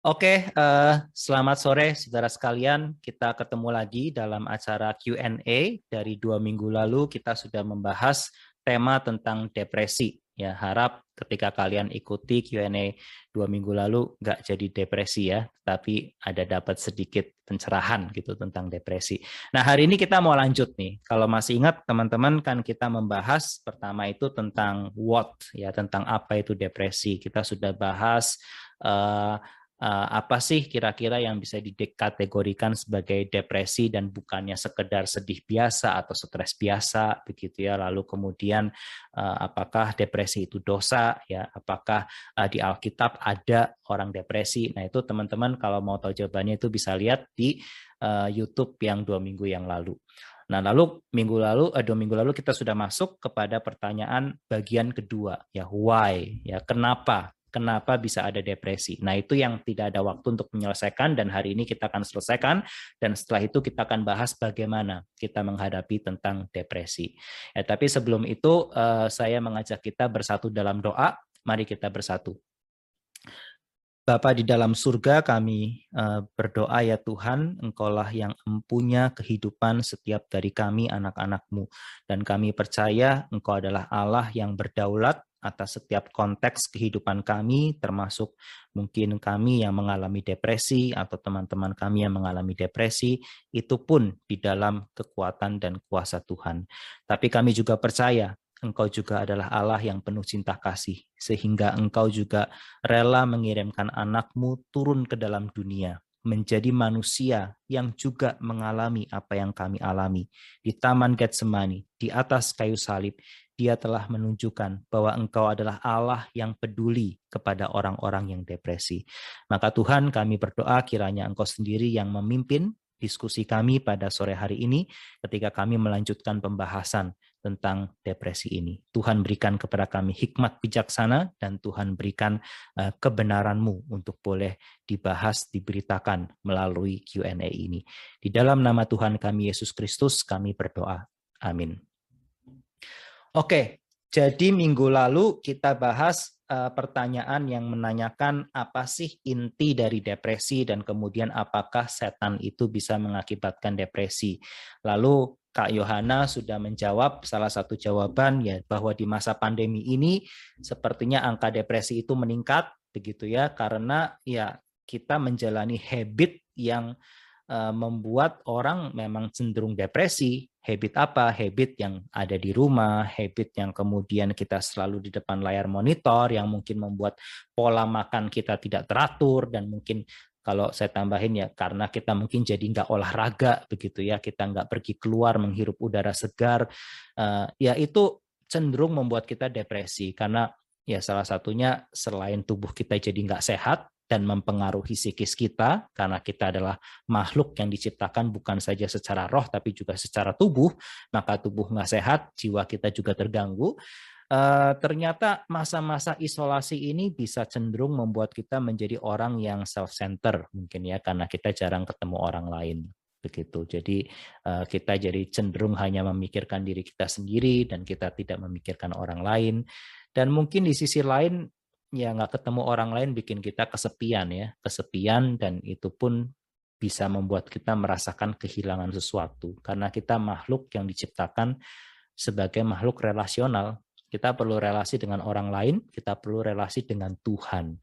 Oke, uh, selamat sore saudara sekalian. Kita ketemu lagi dalam acara Q&A. Dari dua minggu lalu kita sudah membahas tema tentang depresi. Ya, harap ketika kalian ikuti Q&A dua minggu lalu nggak jadi depresi ya, tapi ada dapat sedikit pencerahan gitu tentang depresi. Nah hari ini kita mau lanjut nih. Kalau masih ingat teman-teman kan kita membahas pertama itu tentang what ya tentang apa itu depresi. Kita sudah bahas uh, apa sih kira-kira yang bisa dikategorikan sebagai depresi dan bukannya sekedar sedih biasa atau stres biasa begitu ya? Lalu kemudian uh, apakah depresi itu dosa ya? Apakah uh, di Alkitab ada orang depresi? Nah itu teman-teman kalau mau tahu jawabannya itu bisa lihat di YouTube yang dua minggu yang lalu. Nah, lalu minggu lalu, eh, dua minggu lalu kita sudah masuk kepada pertanyaan bagian kedua, ya why, ya kenapa kenapa bisa ada depresi. Nah, itu yang tidak ada waktu untuk menyelesaikan dan hari ini kita akan selesaikan dan setelah itu kita akan bahas bagaimana kita menghadapi tentang depresi. Ya, tapi sebelum itu uh, saya mengajak kita bersatu dalam doa. Mari kita bersatu. Bapa di dalam surga kami uh, berdoa ya Tuhan, Engkaulah yang empunya kehidupan setiap dari kami anak-anakmu. Dan kami percaya Engkau adalah Allah yang berdaulat atas setiap konteks kehidupan kami, termasuk mungkin kami yang mengalami depresi atau teman-teman kami yang mengalami depresi, itu pun di dalam kekuatan dan kuasa Tuhan. Tapi kami juga percaya Engkau juga adalah Allah yang penuh cinta kasih, sehingga Engkau juga rela mengirimkan anakmu turun ke dalam dunia, menjadi manusia yang juga mengalami apa yang kami alami. Di Taman Getsemani, di atas kayu salib, dia telah menunjukkan bahwa engkau adalah Allah yang peduli kepada orang-orang yang depresi. Maka Tuhan kami berdoa kiranya engkau sendiri yang memimpin diskusi kami pada sore hari ini ketika kami melanjutkan pembahasan tentang depresi ini. Tuhan berikan kepada kami hikmat bijaksana dan Tuhan berikan uh, kebenaranmu untuk boleh dibahas, diberitakan melalui Q&A ini. Di dalam nama Tuhan kami Yesus Kristus kami berdoa. Amin. Oke, jadi minggu lalu kita bahas uh, pertanyaan yang menanyakan apa sih inti dari depresi dan kemudian apakah setan itu bisa mengakibatkan depresi. Lalu Kak Yohana sudah menjawab salah satu jawaban ya bahwa di masa pandemi ini sepertinya angka depresi itu meningkat begitu ya karena ya kita menjalani habit yang membuat orang memang cenderung depresi. Habit apa? Habit yang ada di rumah, habit yang kemudian kita selalu di depan layar monitor, yang mungkin membuat pola makan kita tidak teratur, dan mungkin kalau saya tambahin ya karena kita mungkin jadi nggak olahraga begitu ya, kita nggak pergi keluar menghirup udara segar, uh, ya itu cenderung membuat kita depresi. Karena ya salah satunya selain tubuh kita jadi nggak sehat, dan mempengaruhi psikis kita karena kita adalah makhluk yang diciptakan bukan saja secara roh tapi juga secara tubuh maka tubuh nggak sehat jiwa kita juga terganggu. Uh, ternyata masa-masa isolasi ini bisa cenderung membuat kita menjadi orang yang self center mungkin ya karena kita jarang ketemu orang lain begitu. Jadi uh, kita jadi cenderung hanya memikirkan diri kita sendiri dan kita tidak memikirkan orang lain. Dan mungkin di sisi lain ya nggak ketemu orang lain bikin kita kesepian ya. Kesepian dan itu pun bisa membuat kita merasakan kehilangan sesuatu. Karena kita makhluk yang diciptakan sebagai makhluk relasional. Kita perlu relasi dengan orang lain kita perlu relasi dengan Tuhan.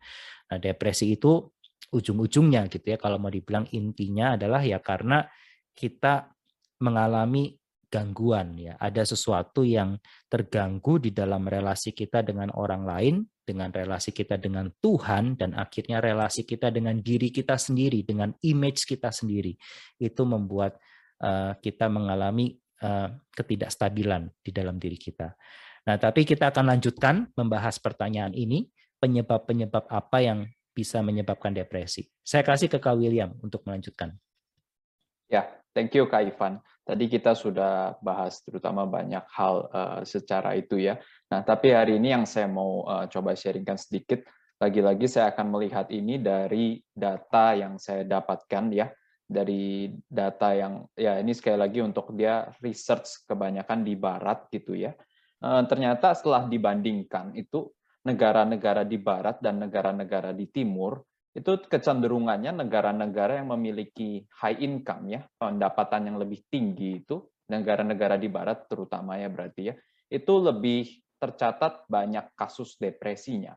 Nah depresi itu ujung-ujungnya gitu ya. Kalau mau dibilang intinya adalah ya karena kita mengalami gangguan ya. Ada sesuatu yang terganggu di dalam relasi kita dengan orang lain dengan relasi kita dengan Tuhan dan akhirnya relasi kita dengan diri kita sendiri dengan image kita sendiri itu membuat uh, kita mengalami uh, ketidakstabilan di dalam diri kita. Nah, tapi kita akan lanjutkan membahas pertanyaan ini penyebab-penyebab apa yang bisa menyebabkan depresi. Saya kasih ke Kak William untuk melanjutkan. Ya, thank you Kak Ivan. Tadi kita sudah bahas terutama banyak hal uh, secara itu ya. Nah, tapi hari ini yang saya mau uh, coba sharingkan sedikit, lagi-lagi saya akan melihat ini dari data yang saya dapatkan ya, dari data yang ya ini sekali lagi untuk dia research kebanyakan di barat gitu ya. Uh, ternyata setelah dibandingkan itu negara-negara di barat dan negara-negara di timur itu kecenderungannya negara-negara yang memiliki high income ya, pendapatan yang lebih tinggi itu, negara-negara di barat terutama ya berarti ya, itu lebih tercatat banyak kasus depresinya.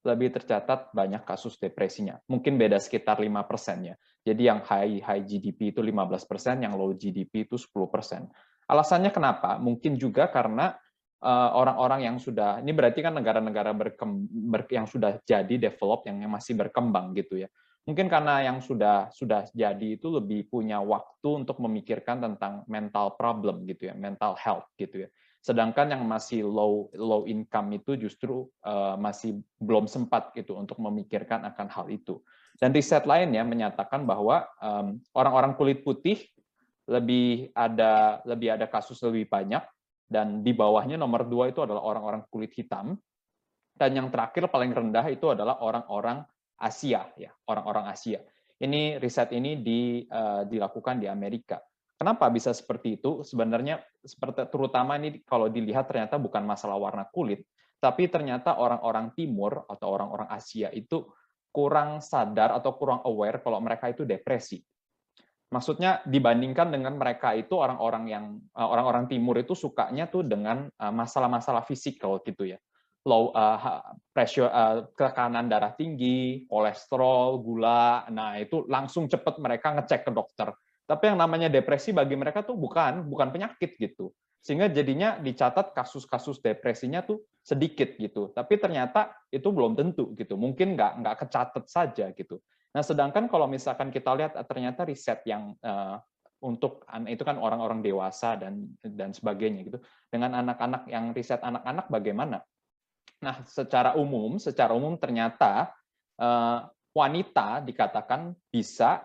Lebih tercatat banyak kasus depresinya. Mungkin beda sekitar 5% ya. Jadi yang high high GDP itu 15%, yang low GDP itu 10%. Alasannya kenapa? Mungkin juga karena orang-orang yang sudah ini berarti kan negara-negara yang sudah jadi develop yang masih berkembang gitu ya. Mungkin karena yang sudah sudah jadi itu lebih punya waktu untuk memikirkan tentang mental problem gitu ya mental health gitu ya. Sedangkan yang masih low low income itu justru uh, masih belum sempat gitu untuk memikirkan akan hal itu. Dan riset lainnya menyatakan bahwa orang-orang um, kulit putih lebih ada lebih ada kasus lebih banyak dan di bawahnya nomor dua itu adalah orang-orang kulit hitam, dan yang terakhir paling rendah itu adalah orang-orang Asia, ya orang-orang Asia. Ini riset ini di, uh, dilakukan di Amerika. Kenapa bisa seperti itu? Sebenarnya seperti terutama ini kalau dilihat ternyata bukan masalah warna kulit, tapi ternyata orang-orang Timur atau orang-orang Asia itu kurang sadar atau kurang aware kalau mereka itu depresi. Maksudnya dibandingkan dengan mereka itu orang-orang yang eh, orang-orang timur itu sukanya tuh dengan eh, masalah-masalah fisikal gitu ya. Low uh, pressure uh, tekanan darah tinggi, kolesterol, gula. Nah, itu langsung cepat mereka ngecek ke dokter. Tapi yang namanya depresi bagi mereka tuh bukan bukan penyakit gitu. Sehingga jadinya dicatat kasus-kasus depresinya tuh sedikit gitu. Tapi ternyata itu belum tentu gitu. Mungkin nggak nggak kecatat saja gitu. Nah, sedangkan kalau misalkan kita lihat eh, ternyata riset yang uh, untuk itu kan orang-orang dewasa dan dan sebagainya gitu. Dengan anak-anak yang riset anak-anak bagaimana? Nah, secara umum, secara umum ternyata uh, wanita dikatakan bisa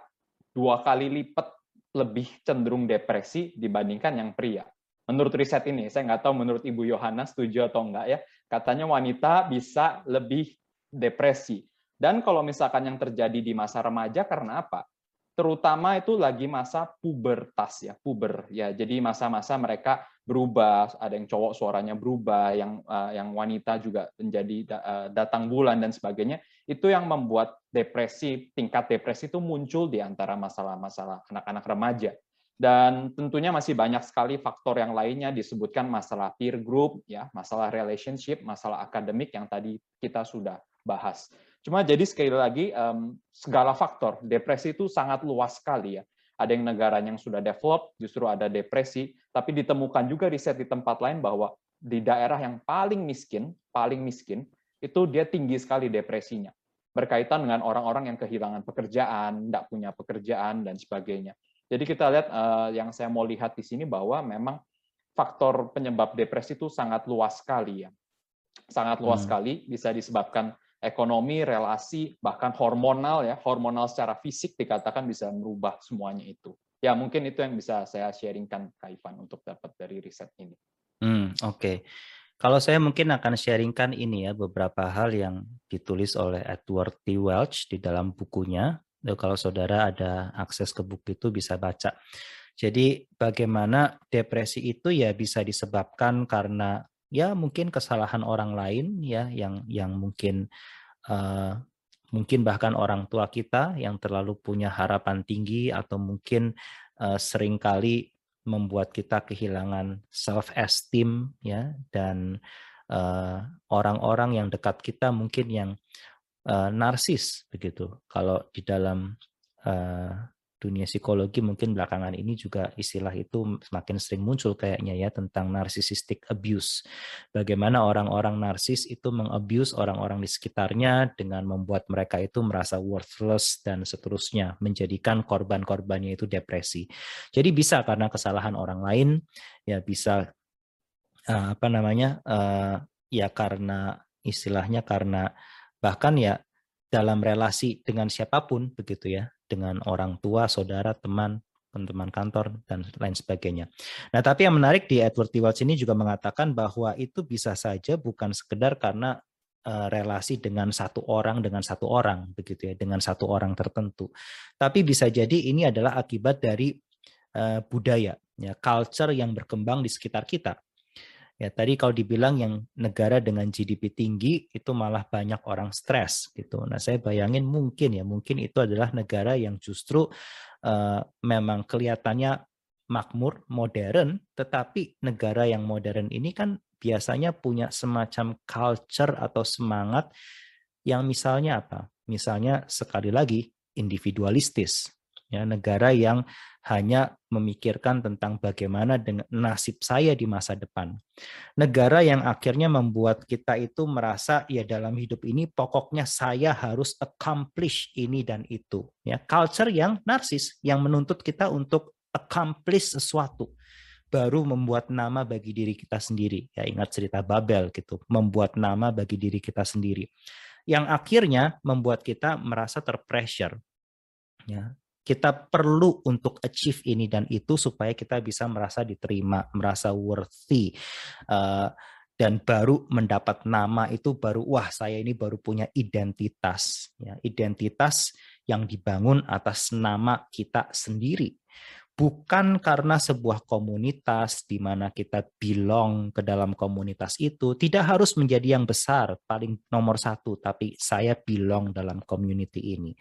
dua kali lipat lebih cenderung depresi dibandingkan yang pria. Menurut riset ini, saya nggak tahu menurut Ibu Yohana setuju atau enggak ya, katanya wanita bisa lebih depresi. Dan kalau misalkan yang terjadi di masa remaja karena apa? Terutama itu lagi masa pubertas ya, puber ya. Jadi masa-masa mereka berubah, ada yang cowok suaranya berubah, yang uh, yang wanita juga menjadi uh, datang bulan dan sebagainya. Itu yang membuat depresi, tingkat depresi itu muncul di antara masalah-masalah anak-anak remaja. Dan tentunya masih banyak sekali faktor yang lainnya disebutkan masalah peer group, ya, masalah relationship, masalah akademik yang tadi kita sudah bahas. Cuma jadi sekali lagi um, segala faktor depresi itu sangat luas sekali ya. Ada yang negara yang sudah develop justru ada depresi, tapi ditemukan juga riset di tempat lain bahwa di daerah yang paling miskin, paling miskin itu dia tinggi sekali depresinya. Berkaitan dengan orang-orang yang kehilangan pekerjaan, tidak punya pekerjaan dan sebagainya. Jadi kita lihat uh, yang saya mau lihat di sini bahwa memang faktor penyebab depresi itu sangat luas sekali ya. Sangat luas hmm. sekali bisa disebabkan ekonomi, relasi, bahkan hormonal ya, hormonal secara fisik dikatakan bisa merubah semuanya itu. Ya mungkin itu yang bisa saya sharingkan Kak untuk dapat dari riset ini. Hmm, Oke, okay. kalau saya mungkin akan sharingkan ini ya beberapa hal yang ditulis oleh Edward T. Welch di dalam bukunya. Kalau saudara ada akses ke buku itu bisa baca. Jadi bagaimana depresi itu ya bisa disebabkan karena ya mungkin kesalahan orang lain ya yang yang mungkin uh, mungkin bahkan orang tua kita yang terlalu punya harapan tinggi atau mungkin uh, sering kali membuat kita kehilangan self esteem ya dan orang-orang uh, yang dekat kita mungkin yang uh, narsis begitu. Kalau di dalam uh, dunia psikologi mungkin belakangan ini juga istilah itu semakin sering muncul kayaknya ya tentang narcissistic abuse. Bagaimana orang-orang narsis itu mengabuse orang-orang di sekitarnya dengan membuat mereka itu merasa worthless dan seterusnya, menjadikan korban-korbannya itu depresi. Jadi bisa karena kesalahan orang lain, ya bisa uh, apa namanya? Uh, ya karena istilahnya karena bahkan ya dalam relasi dengan siapa pun begitu ya dengan orang tua, saudara, teman, teman-teman kantor, dan lain sebagainya. Nah, tapi yang menarik di Edward T. Welch ini juga mengatakan bahwa itu bisa saja bukan sekedar karena uh, relasi dengan satu orang dengan satu orang, begitu ya, dengan satu orang tertentu. Tapi bisa jadi ini adalah akibat dari uh, budaya, ya, culture yang berkembang di sekitar kita. Ya, tadi kalau dibilang yang negara dengan GDP tinggi itu malah banyak orang stres gitu. Nah, saya bayangin mungkin ya, mungkin itu adalah negara yang justru uh, memang kelihatannya makmur, modern, tetapi negara yang modern ini kan biasanya punya semacam culture atau semangat yang misalnya apa? Misalnya sekali lagi individualistis. Ya, negara yang hanya memikirkan tentang bagaimana dengan nasib saya di masa depan. Negara yang akhirnya membuat kita itu merasa ya dalam hidup ini pokoknya saya harus accomplish ini dan itu. Ya, culture yang narsis yang menuntut kita untuk accomplish sesuatu baru membuat nama bagi diri kita sendiri. Ya ingat cerita Babel gitu, membuat nama bagi diri kita sendiri. Yang akhirnya membuat kita merasa terpressure. Ya, kita perlu untuk achieve ini dan itu supaya kita bisa merasa diterima, merasa worthy. Uh, dan baru mendapat nama itu baru wah saya ini baru punya identitas ya identitas yang dibangun atas nama kita sendiri bukan karena sebuah komunitas di mana kita belong ke dalam komunitas itu tidak harus menjadi yang besar paling nomor satu tapi saya belong dalam community ini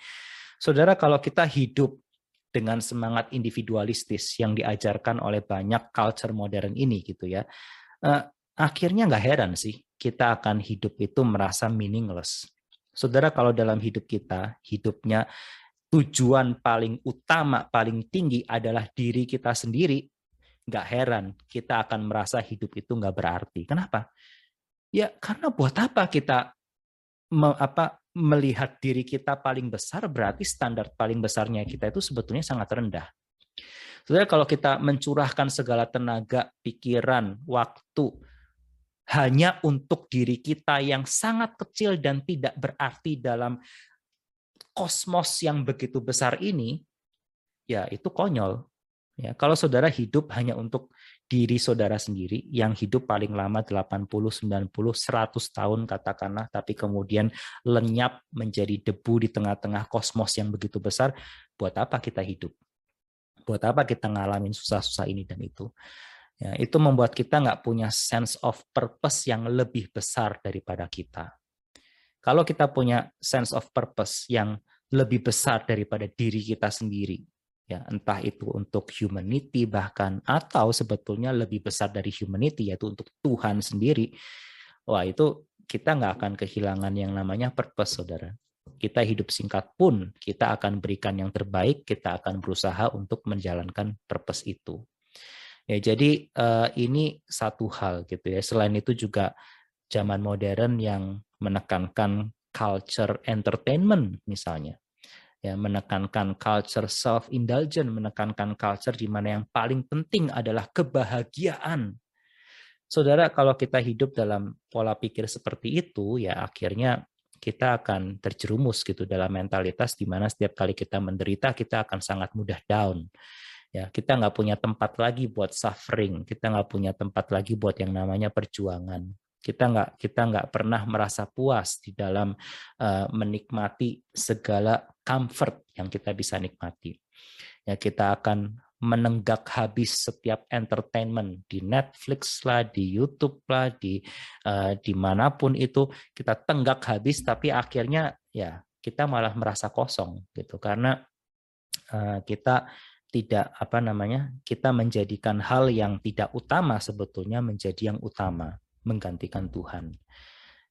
Saudara, kalau kita hidup dengan semangat individualistis yang diajarkan oleh banyak culture modern ini gitu ya, eh, akhirnya nggak heran sih kita akan hidup itu merasa meaningless. Saudara, kalau dalam hidup kita, hidupnya tujuan paling utama, paling tinggi adalah diri kita sendiri, nggak heran kita akan merasa hidup itu nggak berarti. Kenapa? Ya karena buat apa kita me, apa melihat diri kita paling besar berarti standar paling besarnya kita itu sebetulnya sangat rendah. Saudara kalau kita mencurahkan segala tenaga, pikiran, waktu hanya untuk diri kita yang sangat kecil dan tidak berarti dalam kosmos yang begitu besar ini, ya itu konyol. Ya, kalau saudara hidup hanya untuk diri saudara sendiri yang hidup paling lama 80, 90, 100 tahun katakanlah, tapi kemudian lenyap menjadi debu di tengah-tengah kosmos yang begitu besar, buat apa kita hidup? Buat apa kita ngalamin susah-susah ini dan itu? Ya, itu membuat kita nggak punya sense of purpose yang lebih besar daripada kita. Kalau kita punya sense of purpose yang lebih besar daripada diri kita sendiri, ya entah itu untuk humanity bahkan atau sebetulnya lebih besar dari humanity yaitu untuk Tuhan sendiri. Wah itu kita nggak akan kehilangan yang namanya purpose saudara. Kita hidup singkat pun kita akan berikan yang terbaik kita akan berusaha untuk menjalankan purpose itu. Ya jadi uh, ini satu hal gitu ya. Selain itu juga zaman modern yang menekankan culture entertainment misalnya ya menekankan culture self indulgent menekankan culture di mana yang paling penting adalah kebahagiaan. Saudara kalau kita hidup dalam pola pikir seperti itu ya akhirnya kita akan terjerumus gitu dalam mentalitas di mana setiap kali kita menderita kita akan sangat mudah down. Ya kita nggak punya tempat lagi buat suffering kita nggak punya tempat lagi buat yang namanya perjuangan. Kita nggak kita nggak pernah merasa puas di dalam uh, menikmati segala comfort yang kita bisa nikmati. Ya kita akan menenggak habis setiap entertainment di Netflix lah, di YouTube lah, di uh, di mana pun itu kita tenggak habis, tapi akhirnya ya kita malah merasa kosong gitu karena uh, kita tidak apa namanya kita menjadikan hal yang tidak utama sebetulnya menjadi yang utama menggantikan Tuhan.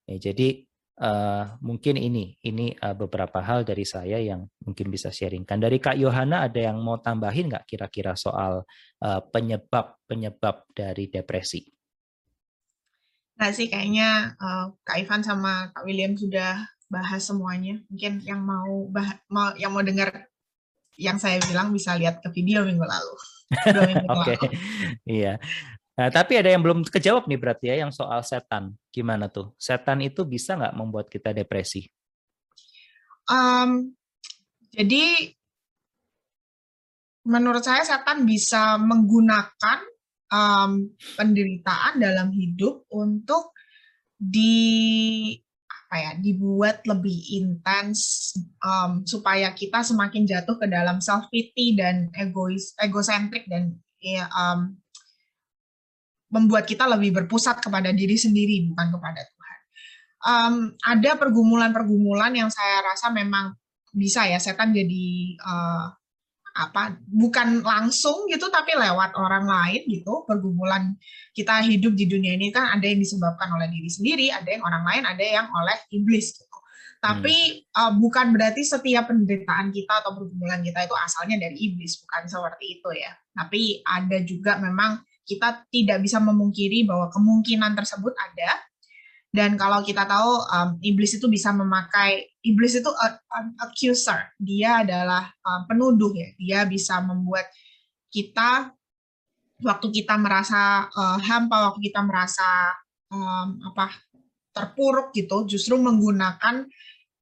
Ya, jadi uh, mungkin ini ini uh, beberapa hal dari saya yang mungkin bisa sharingkan. Dari Kak Yohana ada yang mau tambahin nggak kira-kira soal uh, penyebab penyebab dari depresi? Nggak sih kayaknya uh, Kak Ivan sama Kak William sudah bahas semuanya. Mungkin yang mau bah mau yang mau dengar yang saya bilang bisa lihat ke video minggu lalu. Oke, okay. iya. Nah, tapi ada yang belum kejawab nih berarti ya, yang soal setan. Gimana tuh? Setan itu bisa nggak membuat kita depresi? Um, jadi, menurut saya setan bisa menggunakan um, penderitaan dalam hidup untuk di apa ya dibuat lebih intens um, supaya kita semakin jatuh ke dalam self pity dan egois egosentrik dan ya, um, membuat kita lebih berpusat kepada diri sendiri bukan kepada Tuhan. Um, ada pergumulan-pergumulan yang saya rasa memang bisa ya setan jadi uh, apa bukan langsung gitu tapi lewat orang lain gitu pergumulan kita hidup di dunia ini kan ada yang disebabkan oleh diri sendiri ada yang orang lain ada yang oleh iblis gitu tapi hmm. uh, bukan berarti setiap penderitaan kita atau pergumulan kita itu asalnya dari iblis, bukan seperti itu ya. Tapi ada juga memang kita tidak bisa memungkiri bahwa kemungkinan tersebut ada. Dan kalau kita tahu um, iblis itu bisa memakai iblis itu a, a, accuser, dia adalah um, penuduh ya. Dia bisa membuat kita waktu kita merasa uh, hampa, waktu kita merasa um, apa terpuruk gitu, justru menggunakan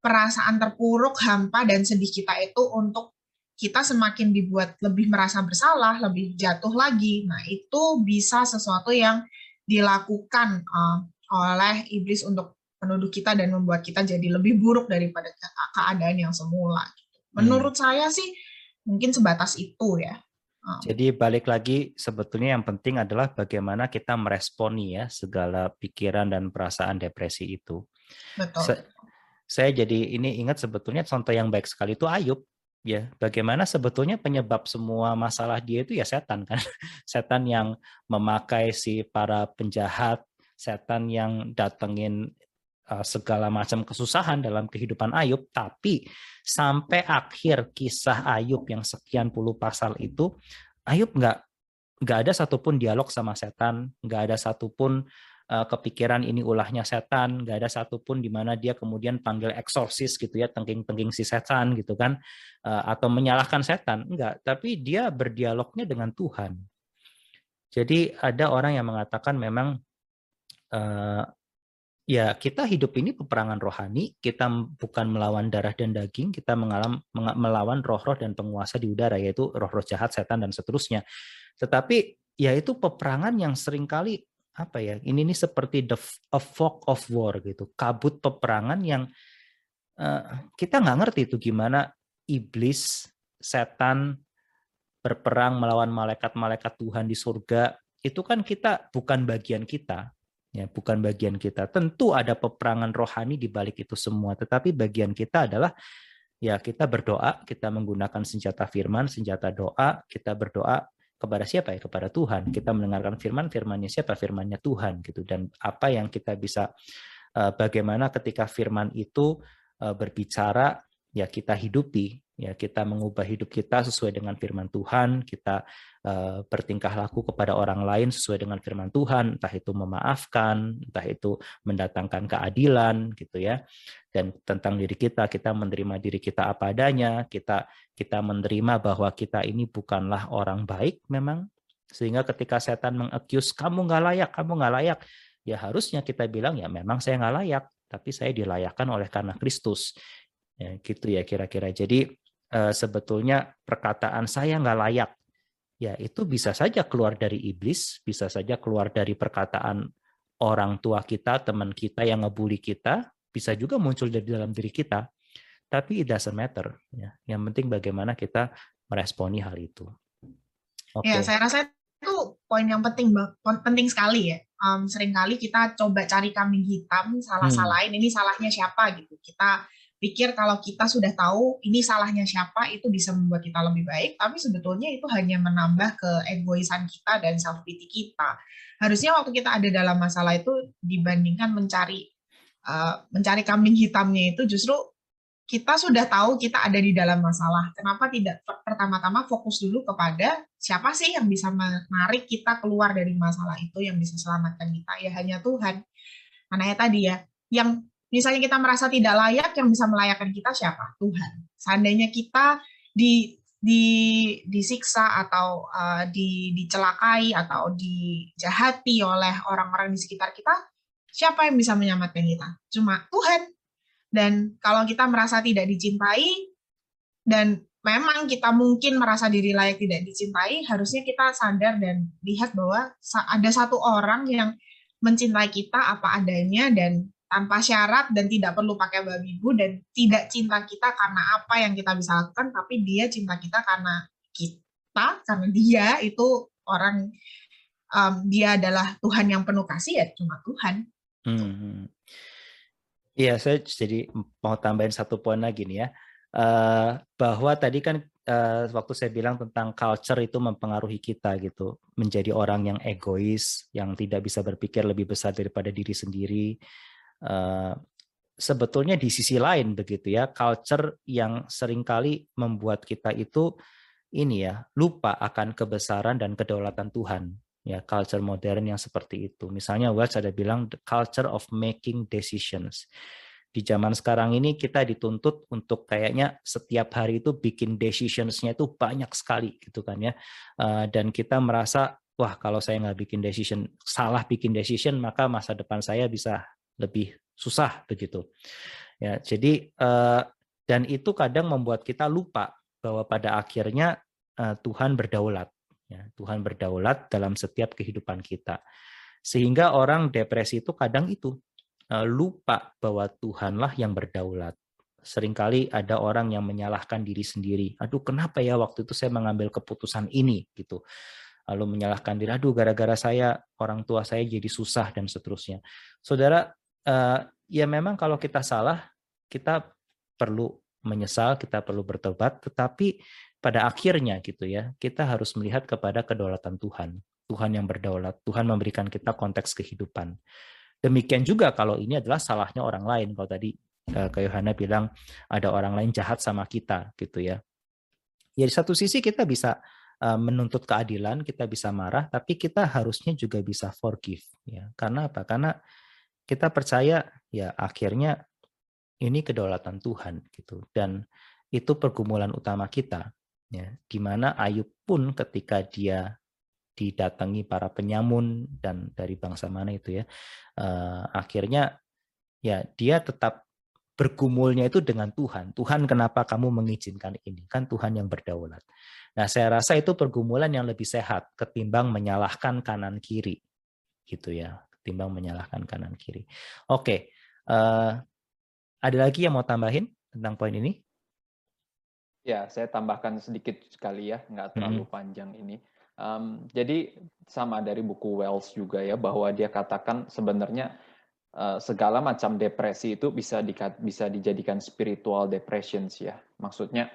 perasaan terpuruk, hampa, dan sedih kita itu untuk kita semakin dibuat lebih merasa bersalah, lebih jatuh lagi. Nah, itu bisa sesuatu yang dilakukan uh, oleh iblis untuk menuduh kita dan membuat kita jadi lebih buruk daripada keadaan yang semula. Menurut hmm. saya sih mungkin sebatas itu ya. Uh. Jadi balik lagi sebetulnya yang penting adalah bagaimana kita meresponi ya segala pikiran dan perasaan depresi itu. Betul. Se saya jadi ini ingat sebetulnya contoh yang baik sekali itu Ayub ya bagaimana sebetulnya penyebab semua masalah dia itu ya setan kan. Setan yang memakai si para penjahat setan yang datengin uh, segala macam kesusahan dalam kehidupan Ayub. Tapi sampai akhir kisah Ayub yang sekian puluh pasal itu Ayub nggak nggak ada satupun dialog sama setan nggak ada satupun kepikiran ini ulahnya setan, nggak ada satupun di mana dia kemudian panggil eksorsis gitu ya, tengking-tengking si setan gitu kan, uh, atau menyalahkan setan, enggak, tapi dia berdialognya dengan Tuhan. Jadi ada orang yang mengatakan memang uh, ya kita hidup ini peperangan rohani, kita bukan melawan darah dan daging, kita mengalam, melawan roh-roh dan penguasa di udara, yaitu roh-roh jahat, setan, dan seterusnya. Tetapi ya itu peperangan yang sering kali apa ya ini ini seperti the a fog of war gitu. Kabut peperangan yang uh, kita nggak ngerti itu gimana iblis setan berperang melawan malaikat-malaikat Tuhan di surga. Itu kan kita bukan bagian kita ya bukan bagian kita. Tentu ada peperangan rohani di balik itu semua tetapi bagian kita adalah ya kita berdoa kita menggunakan senjata firman senjata doa kita berdoa kepada siapa ya? Kepada Tuhan. Kita mendengarkan firman firmannya siapa? Firmannya Tuhan gitu. Dan apa yang kita bisa uh, bagaimana ketika firman itu uh, berbicara ya kita hidupi. Ya kita mengubah hidup kita sesuai dengan firman Tuhan. Kita bertingkah laku kepada orang lain sesuai dengan firman Tuhan entah itu memaafkan entah itu mendatangkan keadilan gitu ya. Dan tentang diri kita kita menerima diri kita apa adanya kita kita menerima bahwa kita ini bukanlah orang baik memang. Sehingga ketika setan mengakus kamu nggak layak kamu nggak layak ya harusnya kita bilang ya memang saya nggak layak tapi saya dilayakkan oleh karena Kristus. Ya gitu ya kira-kira. Jadi Eh, sebetulnya perkataan saya nggak layak, ya itu bisa saja keluar dari iblis, bisa saja keluar dari perkataan orang tua kita, teman kita yang ngebully kita, bisa juga muncul dari dalam diri kita. Tapi it doesn't matter. Ya. Yang penting bagaimana kita meresponi hal itu. Okay. Ya, saya rasa itu poin yang penting, penting sekali ya. Um, sering kali kita coba cari kambing hitam, salah-salahin, hmm. ini salahnya siapa gitu. Kita pikir kalau kita sudah tahu ini salahnya siapa itu bisa membuat kita lebih baik, tapi sebetulnya itu hanya menambah keegoisan kita dan self pity kita. Harusnya waktu kita ada dalam masalah itu dibandingkan mencari uh, mencari kambing hitamnya itu justru kita sudah tahu kita ada di dalam masalah. Kenapa tidak pertama-tama fokus dulu kepada siapa sih yang bisa menarik kita keluar dari masalah itu, yang bisa selamatkan kita? Ya hanya Tuhan. Karena ya tadi ya, yang misalnya kita merasa tidak layak, yang bisa melayakkan kita siapa? Tuhan. Seandainya kita di di disiksa atau uh, di dicelakai atau dijahati oleh orang-orang di sekitar kita, siapa yang bisa menyelamatkan kita? Cuma Tuhan. Dan kalau kita merasa tidak dicintai dan memang kita mungkin merasa diri layak tidak dicintai, harusnya kita sadar dan lihat bahwa ada satu orang yang mencintai kita apa adanya dan tanpa syarat dan tidak perlu pakai babi bu dan tidak cinta kita karena apa yang kita bisa lakukan tapi dia cinta kita karena kita karena dia itu orang um, dia adalah Tuhan yang penuh kasih ya cuma Tuhan. Hmm. Iya, saya jadi mau tambahin satu poin lagi nih ya, uh, bahwa tadi kan uh, waktu saya bilang tentang culture itu mempengaruhi kita gitu, menjadi orang yang egois, yang tidak bisa berpikir lebih besar daripada diri sendiri. Uh, sebetulnya di sisi lain begitu ya, culture yang sering kali membuat kita itu ini ya lupa akan kebesaran dan kedaulatan Tuhan ya culture modern yang seperti itu. Misalnya Wells ada bilang the culture of making decisions. Di zaman sekarang ini kita dituntut untuk kayaknya setiap hari itu bikin decisionsnya itu banyak sekali gitu kan ya. Uh, dan kita merasa wah kalau saya nggak bikin decision salah bikin decision maka masa depan saya bisa lebih susah begitu. Ya jadi uh, dan itu kadang membuat kita lupa bahwa pada akhirnya uh, Tuhan berdaulat Ya, Tuhan berdaulat dalam setiap kehidupan kita. Sehingga orang depresi itu kadang itu uh, lupa bahwa Tuhanlah yang berdaulat. Seringkali ada orang yang menyalahkan diri sendiri. Aduh, kenapa ya waktu itu saya mengambil keputusan ini gitu. Lalu menyalahkan diri, aduh gara-gara saya orang tua saya jadi susah dan seterusnya. Saudara, uh, ya memang kalau kita salah, kita perlu menyesal, kita perlu bertobat, tetapi pada akhirnya gitu ya, kita harus melihat kepada kedaulatan Tuhan. Tuhan yang berdaulat, Tuhan memberikan kita konteks kehidupan. Demikian juga kalau ini adalah salahnya orang lain. Kalau tadi uh, ke Yohana bilang ada orang lain jahat sama kita gitu ya. Ya di satu sisi kita bisa uh, menuntut keadilan, kita bisa marah, tapi kita harusnya juga bisa forgive ya. Karena apa? Karena kita percaya ya akhirnya ini kedaulatan Tuhan gitu dan itu pergumulan utama kita ya di mana Ayub pun ketika dia didatangi para penyamun dan dari bangsa mana itu ya uh, akhirnya ya dia tetap bergumulnya itu dengan Tuhan. Tuhan kenapa kamu mengizinkan ini? Kan Tuhan yang berdaulat. Nah, saya rasa itu pergumulan yang lebih sehat ketimbang menyalahkan kanan kiri. Gitu ya, ketimbang menyalahkan kanan kiri. Oke. Uh, ada lagi yang mau tambahin tentang poin ini? Ya, saya tambahkan sedikit sekali ya, nggak terlalu hmm. panjang ini. Um, jadi sama dari buku Wells juga ya, bahwa dia katakan sebenarnya uh, segala macam depresi itu bisa di, bisa dijadikan spiritual depressions ya. Maksudnya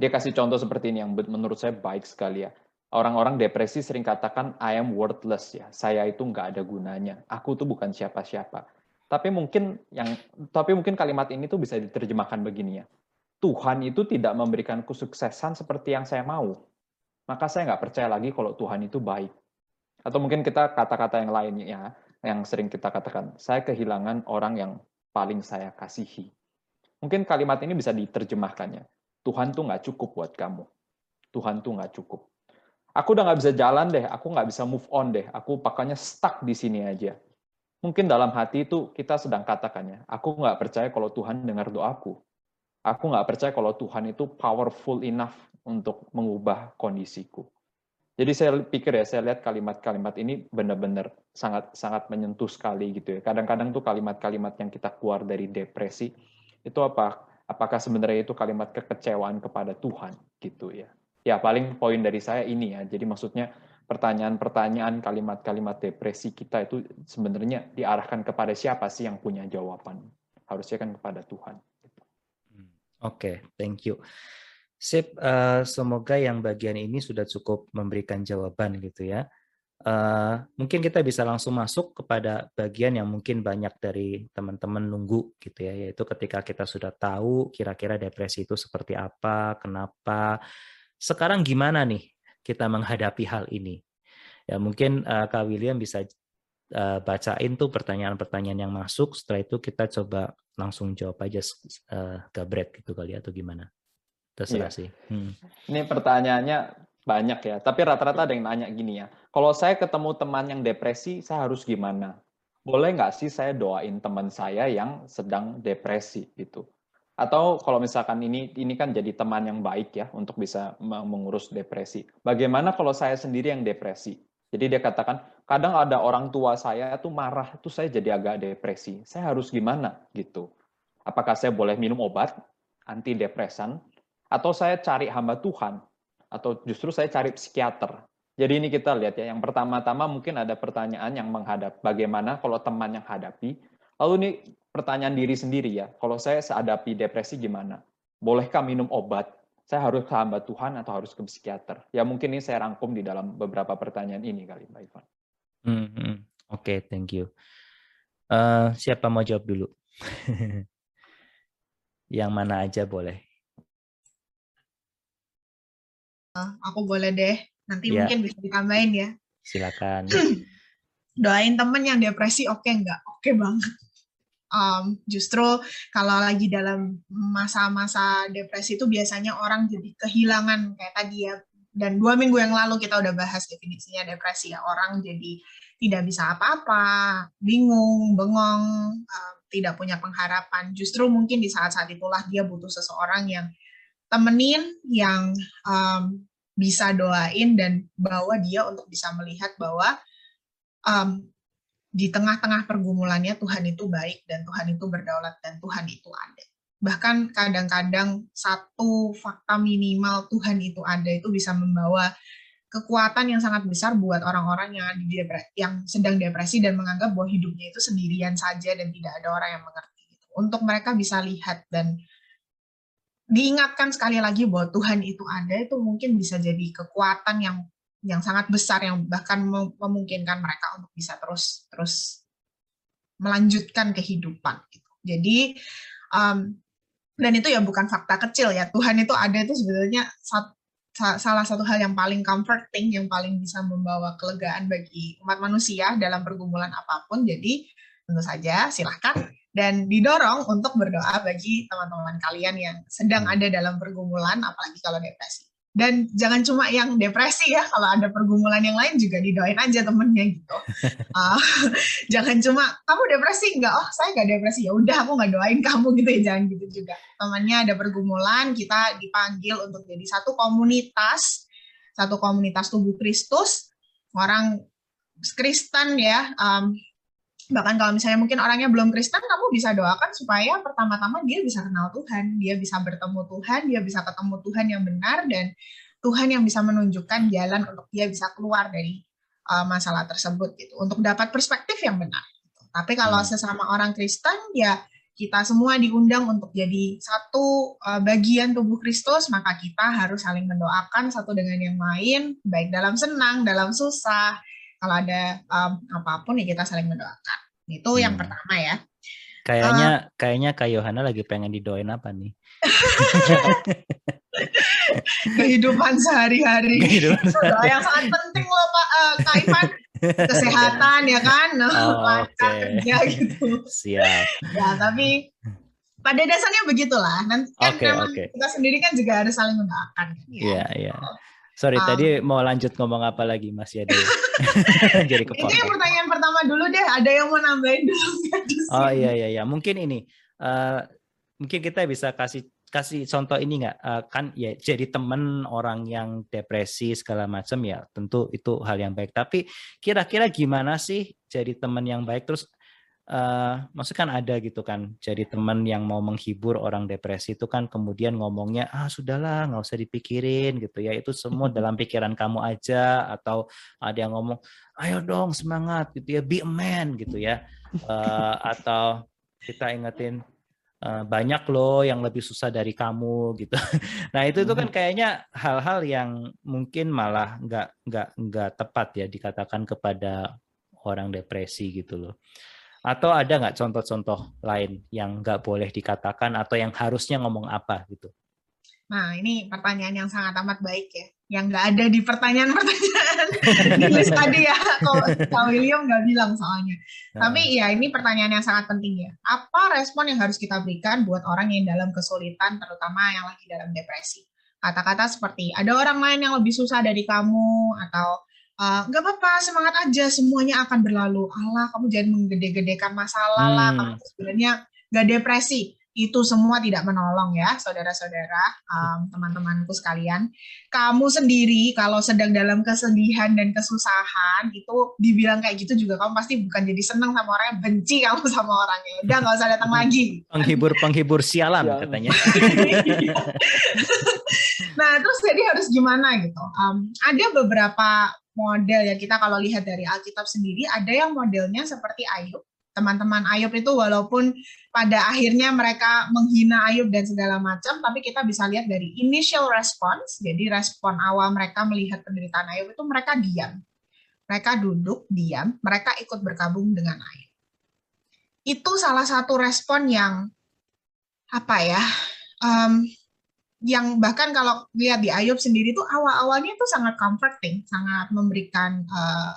dia kasih contoh seperti ini yang menurut saya baik sekali ya. Orang-orang depresi sering katakan I am worthless ya. Saya itu nggak ada gunanya. Aku tuh bukan siapa-siapa. Tapi mungkin yang tapi mungkin kalimat ini tuh bisa diterjemahkan begini ya Tuhan itu tidak memberikan kesuksesan seperti yang saya mau, maka saya nggak percaya lagi kalau Tuhan itu baik. Atau mungkin kita kata-kata yang lainnya, yang sering kita katakan, saya kehilangan orang yang paling saya kasihi. Mungkin kalimat ini bisa diterjemahkannya. Tuhan tuh nggak cukup buat kamu. Tuhan tuh nggak cukup. Aku udah nggak bisa jalan deh, aku nggak bisa move on deh, aku pakainya stuck di sini aja. Mungkin dalam hati itu kita sedang katakannya, aku nggak percaya kalau Tuhan dengar doaku aku nggak percaya kalau Tuhan itu powerful enough untuk mengubah kondisiku. Jadi saya pikir ya, saya lihat kalimat-kalimat ini benar-benar sangat sangat menyentuh sekali gitu ya. Kadang-kadang tuh kalimat-kalimat yang kita keluar dari depresi itu apa? Apakah sebenarnya itu kalimat kekecewaan kepada Tuhan gitu ya? Ya paling poin dari saya ini ya. Jadi maksudnya pertanyaan-pertanyaan kalimat-kalimat depresi kita itu sebenarnya diarahkan kepada siapa sih yang punya jawaban? Harusnya kan kepada Tuhan. Oke, okay, thank you. Sip, uh, semoga yang bagian ini sudah cukup memberikan jawaban gitu ya. Uh, mungkin kita bisa langsung masuk kepada bagian yang mungkin banyak dari teman-teman nunggu gitu ya, yaitu ketika kita sudah tahu kira-kira depresi itu seperti apa, kenapa, sekarang gimana nih kita menghadapi hal ini. Ya mungkin uh, Kak William bisa uh, bacain tuh pertanyaan-pertanyaan yang masuk. Setelah itu kita coba langsung jawab aja uh, gabret gitu kali atau gimana. Terserah iya. sih. Hmm. Ini pertanyaannya banyak ya. Tapi rata-rata ada yang nanya gini ya. Kalau saya ketemu teman yang depresi, saya harus gimana? Boleh nggak sih saya doain teman saya yang sedang depresi itu? Atau kalau misalkan ini ini kan jadi teman yang baik ya untuk bisa mengurus depresi. Bagaimana kalau saya sendiri yang depresi? Jadi dia katakan, kadang ada orang tua saya tuh marah, itu saya jadi agak depresi. Saya harus gimana gitu? Apakah saya boleh minum obat anti depresan atau saya cari hamba Tuhan atau justru saya cari psikiater? Jadi ini kita lihat ya, yang pertama-tama mungkin ada pertanyaan yang menghadap bagaimana kalau teman yang hadapi. Lalu ini pertanyaan diri sendiri ya, kalau saya sehadapi depresi gimana? Bolehkah minum obat? Saya harus ke hamba Tuhan atau harus ke psikiater? Ya mungkin ini saya rangkum di dalam beberapa pertanyaan ini kali, Mbak Ivan. Hmm, hmm. Oke, okay, thank you. Uh, siapa mau jawab dulu? yang mana aja boleh. Uh, aku boleh deh. Nanti ya. mungkin bisa ditambahin ya. Silakan. Doain temen yang depresi oke okay nggak? Oke okay banget. Um, justru kalau lagi dalam masa-masa depresi itu biasanya orang jadi kehilangan kayak tadi ya. Dan dua minggu yang lalu kita udah bahas definisinya depresi ya. Orang jadi tidak bisa apa-apa, bingung, bengong, uh, tidak punya pengharapan. Justru mungkin di saat-saat itulah dia butuh seseorang yang temenin, yang um, bisa doain dan bawa dia untuk bisa melihat bahwa um, di tengah-tengah pergumulannya Tuhan itu baik dan Tuhan itu berdaulat dan Tuhan itu ada. Bahkan kadang-kadang satu fakta minimal Tuhan itu ada itu bisa membawa kekuatan yang sangat besar buat orang-orang yang yang sedang depresi dan menganggap bahwa hidupnya itu sendirian saja dan tidak ada orang yang mengerti. Untuk mereka bisa lihat dan diingatkan sekali lagi bahwa Tuhan itu ada itu mungkin bisa jadi kekuatan yang yang sangat besar yang bahkan memungkinkan mereka untuk bisa terus terus melanjutkan kehidupan gitu. Jadi um, dan itu ya bukan fakta kecil ya Tuhan itu ada itu sebenarnya salah satu hal yang paling comforting yang paling bisa membawa kelegaan bagi umat manusia dalam pergumulan apa pun. Jadi tentu saja silahkan dan didorong untuk berdoa bagi teman-teman kalian yang sedang ada dalam pergumulan, apalagi kalau depresi. Dan jangan cuma yang depresi ya, kalau ada pergumulan yang lain juga didoain aja temennya gitu. uh, jangan cuma kamu depresi enggak? Oh saya nggak depresi ya udah aku nggak doain kamu gitu ya jangan gitu juga. Temannya ada pergumulan, kita dipanggil untuk jadi satu komunitas, satu komunitas tubuh Kristus, orang Kristen ya, um, bahkan kalau misalnya mungkin orangnya belum Kristen kamu bisa doakan supaya pertama-tama dia bisa kenal Tuhan dia bisa bertemu Tuhan dia bisa ketemu Tuhan yang benar dan Tuhan yang bisa menunjukkan jalan untuk dia bisa keluar dari uh, masalah tersebut gitu untuk dapat perspektif yang benar tapi kalau hmm. sesama orang Kristen ya kita semua diundang untuk jadi satu uh, bagian tubuh Kristus maka kita harus saling mendoakan satu dengan yang lain baik dalam senang dalam susah kalau ada um, apa pun ya kita saling mendoakan. Itu hmm. yang pertama ya. Kayaknya uh, kayaknya Kak Yohana lagi pengen didoain apa nih? Kehidupan sehari-hari. Kehidupan sehari. yang sangat penting loh Pak uh, Kak Ivan. Kesehatan ya kan, oh, okay. kerja gitu. Siap. Ya tapi pada dasarnya begitulah. Nanti kan okay, okay. kita sendiri kan juga harus saling mendoakan. Iya, ya. iya. Yeah. Sorry, um, tadi mau lanjut ngomong apa lagi Mas Yade? Jadi kepotong. Ini pertanyaan pertama dulu deh. Ada yang mau nambahin dulu? oh iya iya iya. Mungkin ini. Uh, mungkin kita bisa kasih kasih contoh ini nggak? Uh, kan ya jadi teman orang yang depresi segala macam ya tentu itu hal yang baik. Tapi kira-kira gimana sih jadi teman yang baik? Terus uh, maksud kan ada gitu kan jadi teman yang mau menghibur orang depresi itu kan kemudian ngomongnya ah sudahlah nggak usah dipikirin gitu ya. Itu semua dalam pikiran kamu aja atau ada yang ngomong ayo dong semangat gitu ya be a man gitu ya. Uh, atau kita ingetin uh, banyak loh yang lebih susah dari kamu gitu. Nah itu itu kan kayaknya hal-hal yang mungkin malah nggak nggak nggak tepat ya dikatakan kepada orang depresi gitu loh. Atau ada nggak contoh-contoh lain yang nggak boleh dikatakan atau yang harusnya ngomong apa gitu? Nah, ini pertanyaan yang sangat amat baik ya. Yang nggak ada di pertanyaan-pertanyaan di list tadi ya. Kalau Kak William nggak bilang soalnya. Nah. Tapi ya ini pertanyaan yang sangat penting ya. Apa respon yang harus kita berikan buat orang yang dalam kesulitan, terutama yang lagi dalam depresi? Kata-kata seperti, ada orang lain yang lebih susah dari kamu, atau uh, nggak apa-apa semangat aja semuanya akan berlalu. Allah kamu jangan menggede-gedekan masalah hmm. lah kamu sebenarnya nggak depresi. Itu semua tidak menolong ya saudara-saudara um, teman-temanku sekalian. Kamu sendiri kalau sedang dalam kesedihan dan kesusahan itu dibilang kayak gitu juga kamu pasti bukan jadi seneng sama orangnya benci kamu sama orangnya udah nggak usah datang lagi. Penghibur penghibur sialan ya. katanya. Nah terus jadi harus gimana gitu? Um, ada beberapa model ya kita kalau lihat dari Alkitab sendiri ada yang modelnya seperti Ayub. Teman-teman Ayub itu walaupun pada akhirnya mereka menghina Ayub dan segala macam, tapi kita bisa lihat dari initial response, jadi respon awal mereka melihat penderitaan Ayub itu mereka diam. Mereka duduk, diam, mereka ikut berkabung dengan Ayub. Itu salah satu respon yang apa ya, um, yang bahkan kalau lihat di Ayub sendiri tuh awal-awalnya itu sangat comforting, sangat memberikan uh,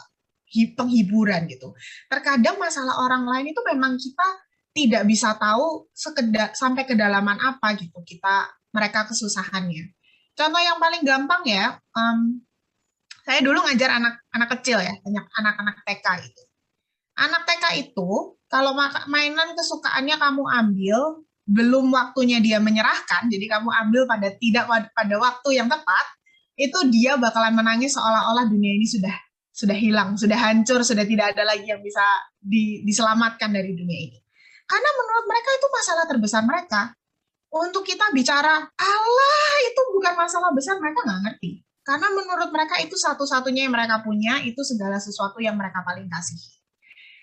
penghiburan gitu. Terkadang masalah orang lain itu memang kita tidak bisa tahu sekedar sampai kedalaman apa gitu kita mereka kesusahannya. Contoh yang paling gampang ya, um, saya dulu ngajar anak-anak kecil ya, banyak anak-anak TK itu. Anak TK itu kalau mainan kesukaannya kamu ambil, belum waktunya dia menyerahkan, jadi kamu ambil pada tidak pada waktu yang tepat, itu dia bakalan menangis seolah-olah dunia ini sudah sudah hilang, sudah hancur, sudah tidak ada lagi yang bisa di, diselamatkan dari dunia ini. Karena menurut mereka itu masalah terbesar mereka. Untuk kita bicara, Allah itu bukan masalah besar, mereka nggak ngerti. Karena menurut mereka itu satu-satunya yang mereka punya, itu segala sesuatu yang mereka paling kasih.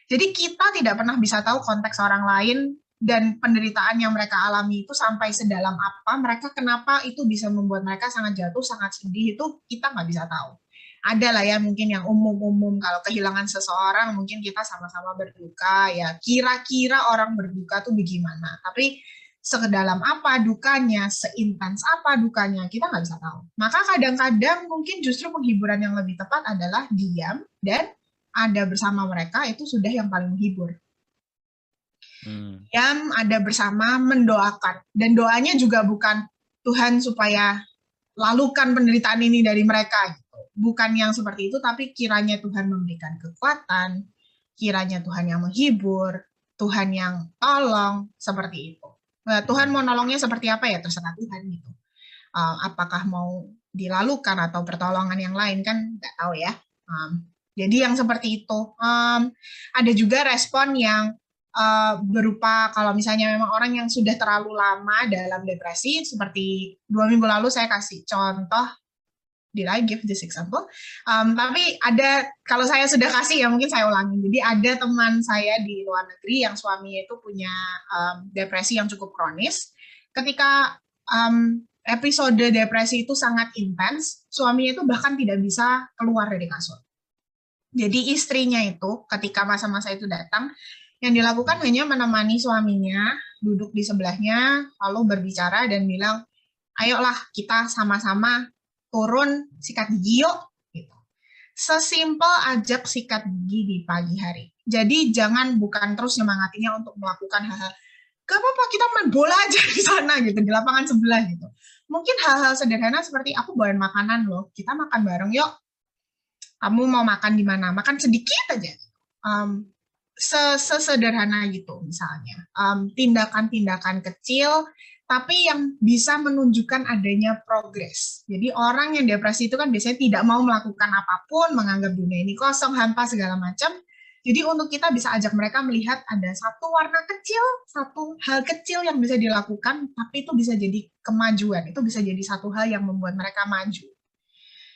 Jadi kita tidak pernah bisa tahu konteks orang lain dan penderitaan yang mereka alami itu sampai sedalam apa, mereka kenapa itu bisa membuat mereka sangat jatuh, sangat sedih, itu kita nggak bisa tahu. Ada lah ya mungkin yang umum-umum, kalau kehilangan seseorang mungkin kita sama-sama berduka, ya kira-kira orang berduka tuh bagaimana. Tapi sekedalam apa dukanya, seintens apa dukanya, kita nggak bisa tahu. Maka kadang-kadang mungkin justru penghiburan yang lebih tepat adalah diam dan ada bersama mereka itu sudah yang paling menghibur hmm. yang ada bersama mendoakan. Dan doanya juga bukan Tuhan supaya lalukan penderitaan ini dari mereka gitu. bukan yang seperti itu tapi kiranya Tuhan memberikan kekuatan kiranya Tuhan yang menghibur Tuhan yang tolong seperti itu. Nah, Tuhan mau nolongnya seperti apa ya? Terserah Tuhan gitu. Uh, apakah mau dilalukan atau pertolongan yang lain kan nggak tahu ya. Um, jadi yang seperti itu. Um, ada juga respon yang uh, berupa kalau misalnya memang orang yang sudah terlalu lama dalam depresi seperti dua minggu lalu saya kasih contoh did I give this example? Um, tapi ada kalau saya sudah kasih ya mungkin saya ulangi. Jadi ada teman saya di luar negeri yang suaminya itu punya um, depresi yang cukup kronis. Ketika um, episode depresi itu sangat intens, suaminya itu bahkan tidak bisa keluar dari kasur. Jadi istrinya itu ketika masa-masa itu datang, yang dilakukan hanya menemani suaminya, duduk di sebelahnya, lalu berbicara dan bilang, ayolah kita sama-sama turun sikat gigi yuk. Gitu. Sesimpel ajak sikat gigi di pagi hari. Jadi jangan bukan terus nyemangatinya untuk melakukan hal-hal, gak apa-apa kita main bola aja di sana gitu, di lapangan sebelah gitu. Mungkin hal-hal sederhana seperti aku bawain makanan loh, kita makan bareng yuk. Kamu mau makan di mana? Makan sedikit aja. Um, sesederhana gitu misalnya tindakan-tindakan um, kecil tapi yang bisa menunjukkan adanya progres. Jadi orang yang depresi itu kan biasanya tidak mau melakukan apa pun, menganggap dunia ini kosong, hampa segala macam. Jadi untuk kita bisa ajak mereka melihat ada satu warna kecil, satu hal kecil yang bisa dilakukan, tapi itu bisa jadi kemajuan, itu bisa jadi satu hal yang membuat mereka maju.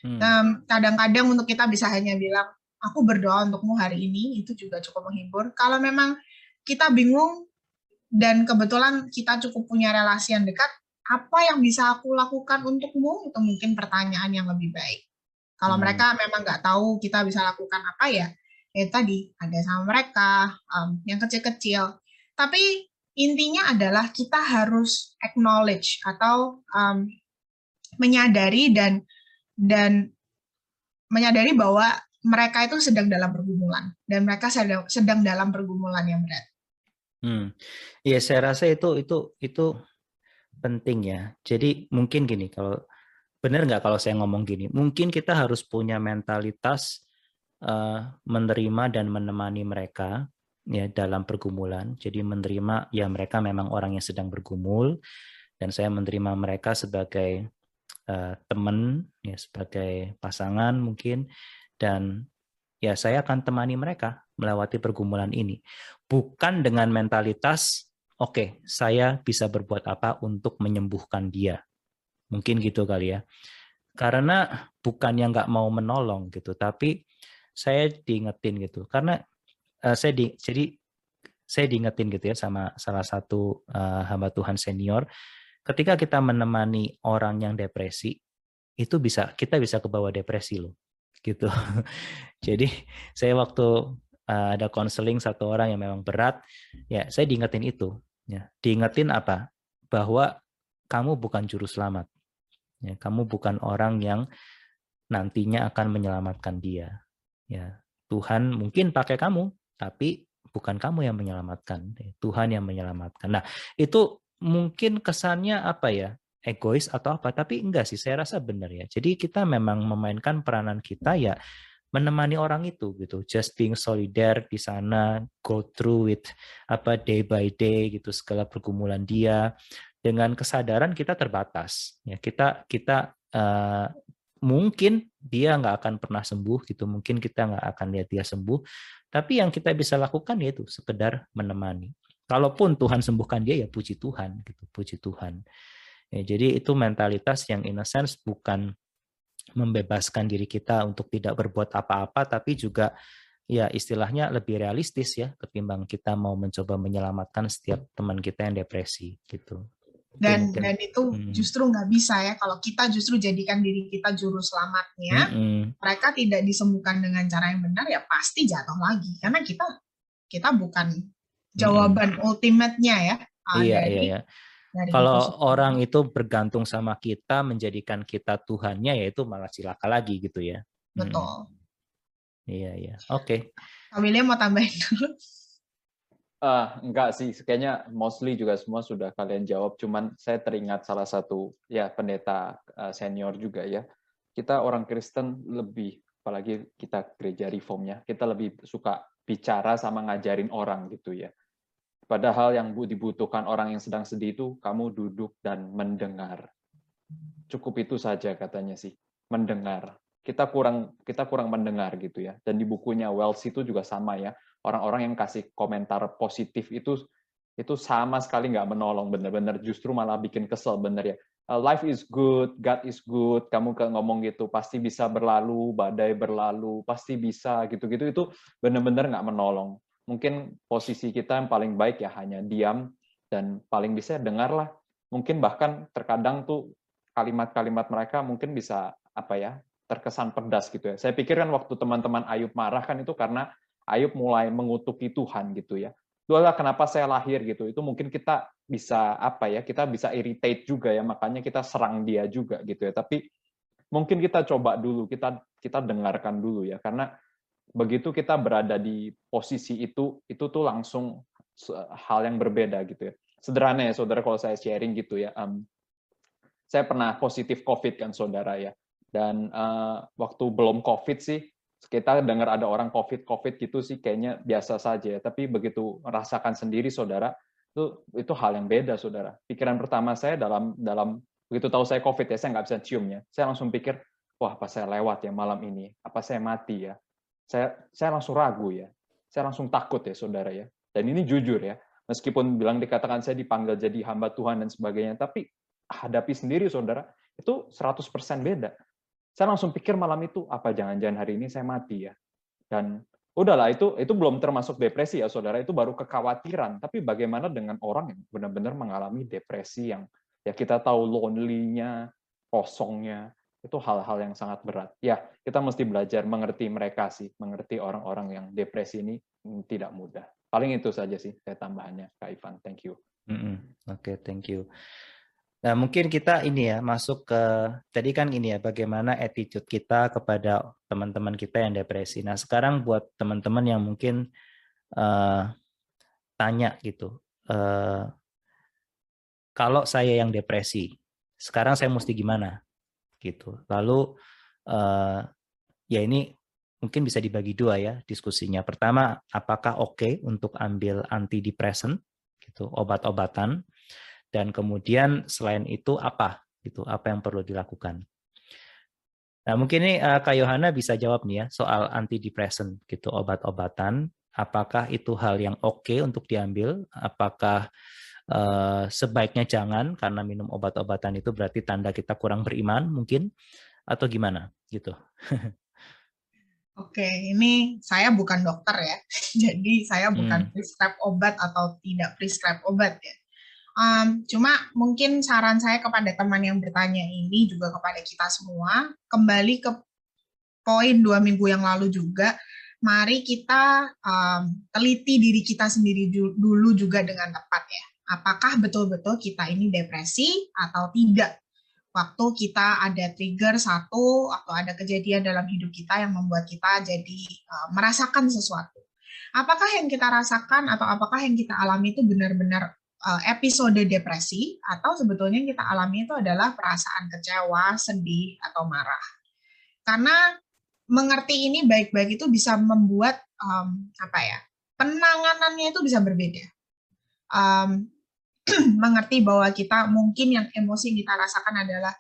Hmm. Kadang-kadang untuk kita bisa hanya bilang, aku berdoa untukmu hari ini itu juga cukup menghibur. Kalau memang kita bingung dan kebetulan kita cukup punya relasi yang dekat, apa yang bisa aku lakukan untukmu? Itu mungkin pertanyaan yang lebih baik. Kalau hmm. mereka memang nggak tahu kita bisa lakukan apa ya, ya tadi ada sama mereka um, yang kecil-kecil. Tapi intinya adalah kita harus acknowledge atau um, menyadari dan dan menyadari bahwa mereka itu sedang dalam pergumulan dan mereka sedang sedang dalam pergumulan yang berat. Hmm. Ya saya rasa itu itu itu penting ya. Jadi mungkin gini kalau benar nggak kalau saya ngomong gini, mungkin kita harus punya mentalitas uh, menerima dan menemani mereka ya dalam pergumulan. Jadi menerima ya mereka memang orang yang sedang bergumul dan saya menerima mereka sebagai uh, teman ya sebagai pasangan mungkin dan ya saya akan temani mereka melewati pergumulan ini. Bukan dengan mentalitas, oke, okay, saya bisa berbuat apa untuk menyembuhkan dia. Mungkin gitu kali ya. karena bukan yang nggak mau menolong gitu, tapi saya diingetin gitu. Karena uh, saya di, jadi saya diingetin gitu ya sama salah satu uh, hamba Tuhan senior, ketika kita menemani orang yang depresi, itu bisa kita bisa ke bawah depresi loh, gitu. jadi saya waktu uh, ada konseling satu orang yang memang berat, ya saya diingetin itu, ya diingetin apa? Bahwa kamu bukan juru selamat, ya kamu bukan orang yang nantinya akan menyelamatkan dia, ya Tuhan mungkin pakai kamu, tapi bukan kamu yang menyelamatkan, ya, Tuhan yang menyelamatkan. Nah, itu mungkin kesannya apa ya? Egois atau apa, tapi enggak sih, saya rasa benar ya. Jadi kita memang memainkan peranan kita ya menemani orang itu gitu, just being solidar di sana, go through with apa day by day gitu segala pergumulan dia. Dengan kesadaran kita terbatas ya kita kita uh, mungkin dia nggak akan pernah sembuh gitu mungkin kita nggak akan lihat dia sembuh. Tapi yang kita bisa lakukan yaitu sekedar menemani. Kalaupun Tuhan sembuhkan dia ya puji Tuhan gitu puji Tuhan ya, jadi itu mentalitas yang in a sense bukan membebaskan diri kita untuk tidak berbuat apa-apa tapi juga ya istilahnya lebih realistis ya ketimbang kita mau mencoba menyelamatkan setiap teman kita yang depresi gitu dan dan itu hmm. justru nggak bisa ya kalau kita justru jadikan diri kita juru selamatnya hmm. mereka tidak disembuhkan dengan cara yang benar ya pasti jatuh lagi karena kita kita bukan jawaban hmm. ultimate-nya ya iya dari, iya iya kalau itu. orang itu bergantung sama kita menjadikan kita Tuhannya ya itu malah cilaka lagi gitu ya betul hmm. iya iya oke okay. William mau tambahin dulu Uh, enggak sih, kayaknya mostly juga semua sudah kalian jawab. Cuman saya teringat salah satu ya pendeta uh, senior juga ya. Kita orang Kristen lebih, apalagi kita gereja reformnya, kita lebih suka bicara sama ngajarin orang gitu ya. Padahal yang dibutuhkan orang yang sedang sedih itu kamu duduk dan mendengar. Cukup itu saja katanya sih, mendengar. Kita kurang kita kurang mendengar gitu ya. Dan di bukunya Wells itu juga sama ya orang-orang yang kasih komentar positif itu itu sama sekali nggak menolong bener-bener justru malah bikin kesel bener ya uh, life is good God is good kamu ke ngomong gitu pasti bisa berlalu badai berlalu pasti bisa gitu-gitu itu bener-bener nggak menolong mungkin posisi kita yang paling baik ya hanya diam dan paling bisa dengarlah mungkin bahkan terkadang tuh kalimat-kalimat mereka mungkin bisa apa ya terkesan pedas gitu ya saya pikir kan waktu teman-teman Ayub marah kan itu karena Ayub mulai mengutuki Tuhan gitu ya. Itulah kenapa saya lahir gitu. Itu mungkin kita bisa apa ya? Kita bisa irritate juga ya, makanya kita serang dia juga gitu ya. Tapi mungkin kita coba dulu, kita kita dengarkan dulu ya karena begitu kita berada di posisi itu itu tuh langsung hal yang berbeda gitu ya. Sederhana ya Saudara kalau saya sharing gitu ya. Um, saya pernah positif COVID kan Saudara ya. Dan uh, waktu belum COVID sih kita dengar ada orang COVID COVID gitu sih kayaknya biasa saja. Tapi begitu merasakan sendiri, saudara, itu itu hal yang beda, saudara. Pikiran pertama saya dalam dalam begitu tahu saya COVID ya, saya nggak bisa ciumnya. Saya langsung pikir, wah apa saya lewat ya malam ini? Apa saya mati ya? Saya saya langsung ragu ya. Saya langsung takut ya, saudara ya. Dan ini jujur ya. Meskipun bilang dikatakan saya dipanggil jadi hamba Tuhan dan sebagainya, tapi hadapi sendiri, saudara, itu 100% beda saya langsung pikir malam itu apa jangan-jangan hari ini saya mati ya. Dan udahlah itu itu belum termasuk depresi ya saudara itu baru kekhawatiran. Tapi bagaimana dengan orang yang benar-benar mengalami depresi yang ya kita tahu lonely-nya, kosongnya itu hal-hal yang sangat berat. Ya kita mesti belajar mengerti mereka sih, mengerti orang-orang yang depresi ini tidak mudah. Paling itu saja sih saya tambahannya Kak Ivan. Thank you. Mm -hmm. Oke, okay, thank you. Nah, mungkin kita ini ya masuk ke tadi kan ini ya bagaimana attitude kita kepada teman-teman kita yang depresi. Nah, sekarang buat teman-teman yang mungkin uh, tanya gitu, uh, kalau saya yang depresi, sekarang saya mesti gimana? Gitu. Lalu uh, ya ini mungkin bisa dibagi dua ya diskusinya. Pertama, apakah oke okay untuk ambil antidepresan gitu, obat-obatan? dan kemudian selain itu apa gitu apa yang perlu dilakukan nah mungkin ini uh, Kak Yohana bisa jawab nih ya soal antidepresan gitu obat-obatan apakah itu hal yang oke okay untuk diambil apakah uh, sebaiknya jangan karena minum obat-obatan itu berarti tanda kita kurang beriman mungkin atau gimana gitu? Oke, ini saya bukan dokter ya, jadi saya bukan Hmm. prescribe obat atau tidak prescribe obat ya. Um, cuma mungkin saran saya kepada teman yang bertanya ini juga kepada kita semua, kembali ke poin dua minggu yang lalu juga, mari kita um, teliti diri kita sendiri dulu juga dengan tepat ya. Apakah betul-betul kita ini depresi atau tidak? Waktu kita ada trigger satu atau ada kejadian dalam hidup kita yang membuat kita jadi uh, merasakan sesuatu. Apakah yang kita rasakan atau apakah yang kita alami itu benar-benar uh, episode depresi atau sebetulnya yang kita alami itu adalah perasaan kecewa, sedih atau marah. Karena mengerti ini baik-baik itu bisa membuat um, apa ya penanganannya itu bisa berbeda. Um, mengerti bahwa kita mungkin yang emosi yang kita rasakan adalah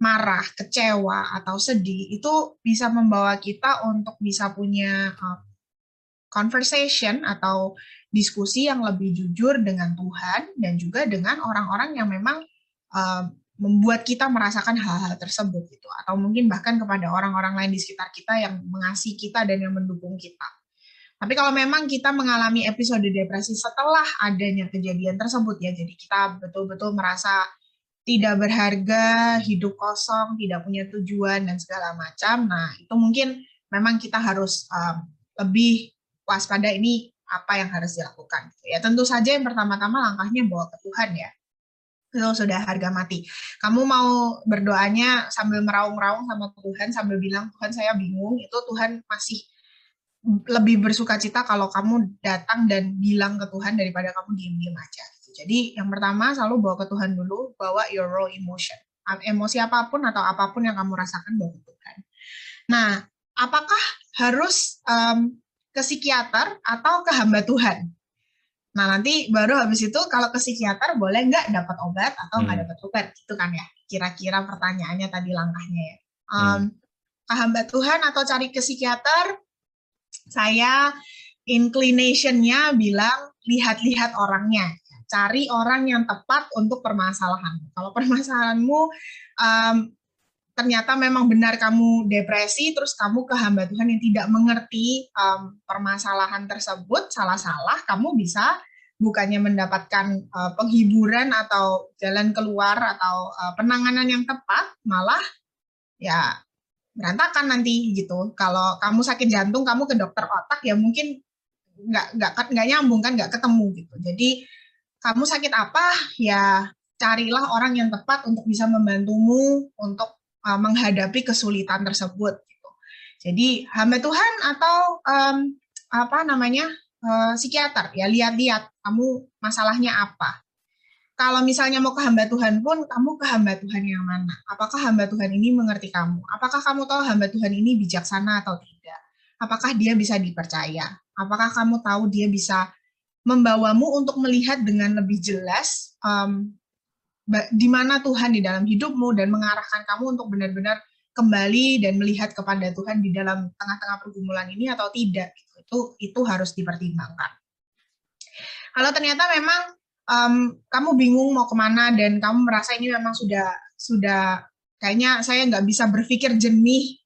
marah, kecewa atau sedih itu bisa membawa kita untuk bisa punya uh, conversation atau diskusi yang lebih jujur dengan Tuhan dan juga dengan orang-orang yang memang uh, membuat kita merasakan hal-hal tersebut gitu atau mungkin bahkan kepada orang-orang lain di sekitar kita yang mengasihi kita dan yang mendukung kita. Tapi kalau memang kita mengalami episode depresi setelah adanya kejadian tersebut ya, jadi kita betul-betul merasa tidak berharga, hidup kosong, tidak punya tujuan dan segala macam. Nah, itu mungkin memang kita harus um, lebih waspada ini apa yang harus dilakukan. Ya, tentu saja yang pertama-tama langkahnya bawa ke Tuhan ya itu sudah harga mati. Kamu mau berdoanya sambil meraung-raung sama Tuhan, sambil bilang, Tuhan saya bingung, itu Tuhan masih lebih bersuka cita kalau kamu datang dan bilang ke Tuhan daripada kamu diem-diem aja. Jadi yang pertama selalu bawa ke Tuhan dulu, bawa your raw emotion. Emosi apa pun atau apa pun yang kamu rasakan bawa ke Tuhan. Nah, apakah harus um, ke psikiater atau ke hamba Tuhan? Nah nanti baru habis itu kalau ke psikiater boleh nggak dapat obat atau nggak Hmm. dapat obat gitu kan ya kira-kira pertanyaannya tadi langkahnya ya. Um, Hmm. ke hamba Tuhan atau cari ke psikiater saya inclination-nya bilang lihat-lihat orangnya cari orang yang tepat untuk permasalahan. Kalau permasalahanmu um, ternyata memang benar kamu depresi, terus kamu ke hamba Tuhan yang tidak mengerti um, permasalahan tersebut, salah-salah, kamu bisa bukannya mendapatkan uh, penghiburan atau jalan keluar atau uh, penanganan yang tepat, malah ya berantakan nanti gitu. Kalau kamu sakit jantung, kamu ke dokter otak ya mungkin nggak nggak nggak nyambung kan, nggak ketemu gitu. Jadi kamu sakit apa ya carilah orang yang tepat untuk bisa membantumu untuk uh, menghadapi kesulitan tersebut gitu. Jadi hamba Tuhan atau um, apa namanya uh, psikiater ya lihat-lihat kamu masalahnya apa. Kalau misalnya mau ke hamba Tuhan pun kamu ke hamba Tuhan yang mana? Apakah hamba Tuhan ini mengerti kamu? Apakah kamu tahu hamba Tuhan ini bijaksana atau tidak? Apakah dia bisa dipercaya? Apakah kamu tahu dia bisa membawamu untuk melihat dengan lebih jelas um, di mana Tuhan di dalam hidupmu dan mengarahkan kamu untuk benar-benar kembali dan melihat kepada Tuhan di dalam tengah-tengah pergumulan ini atau tidak itu itu harus dipertimbangkan. Kalau ternyata memang um, kamu bingung mau ke mana dan kamu merasa ini memang sudah sudah kayaknya saya nggak bisa berpikir jernih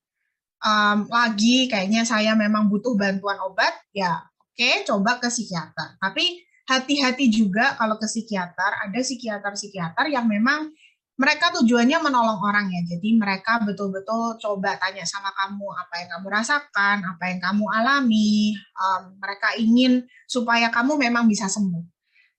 um, lagi, kayaknya saya memang butuh bantuan obat, ya oke okay, coba ke psikiater. Tapi hati-hati juga kalau ke psikiater, ada psikiater-psikiater yang memang mereka tujuannya menolong orang ya. Jadi mereka betul-betul coba tanya sama kamu apa yang kamu rasakan, apa yang kamu alami. Um, mereka ingin supaya kamu memang bisa sembuh.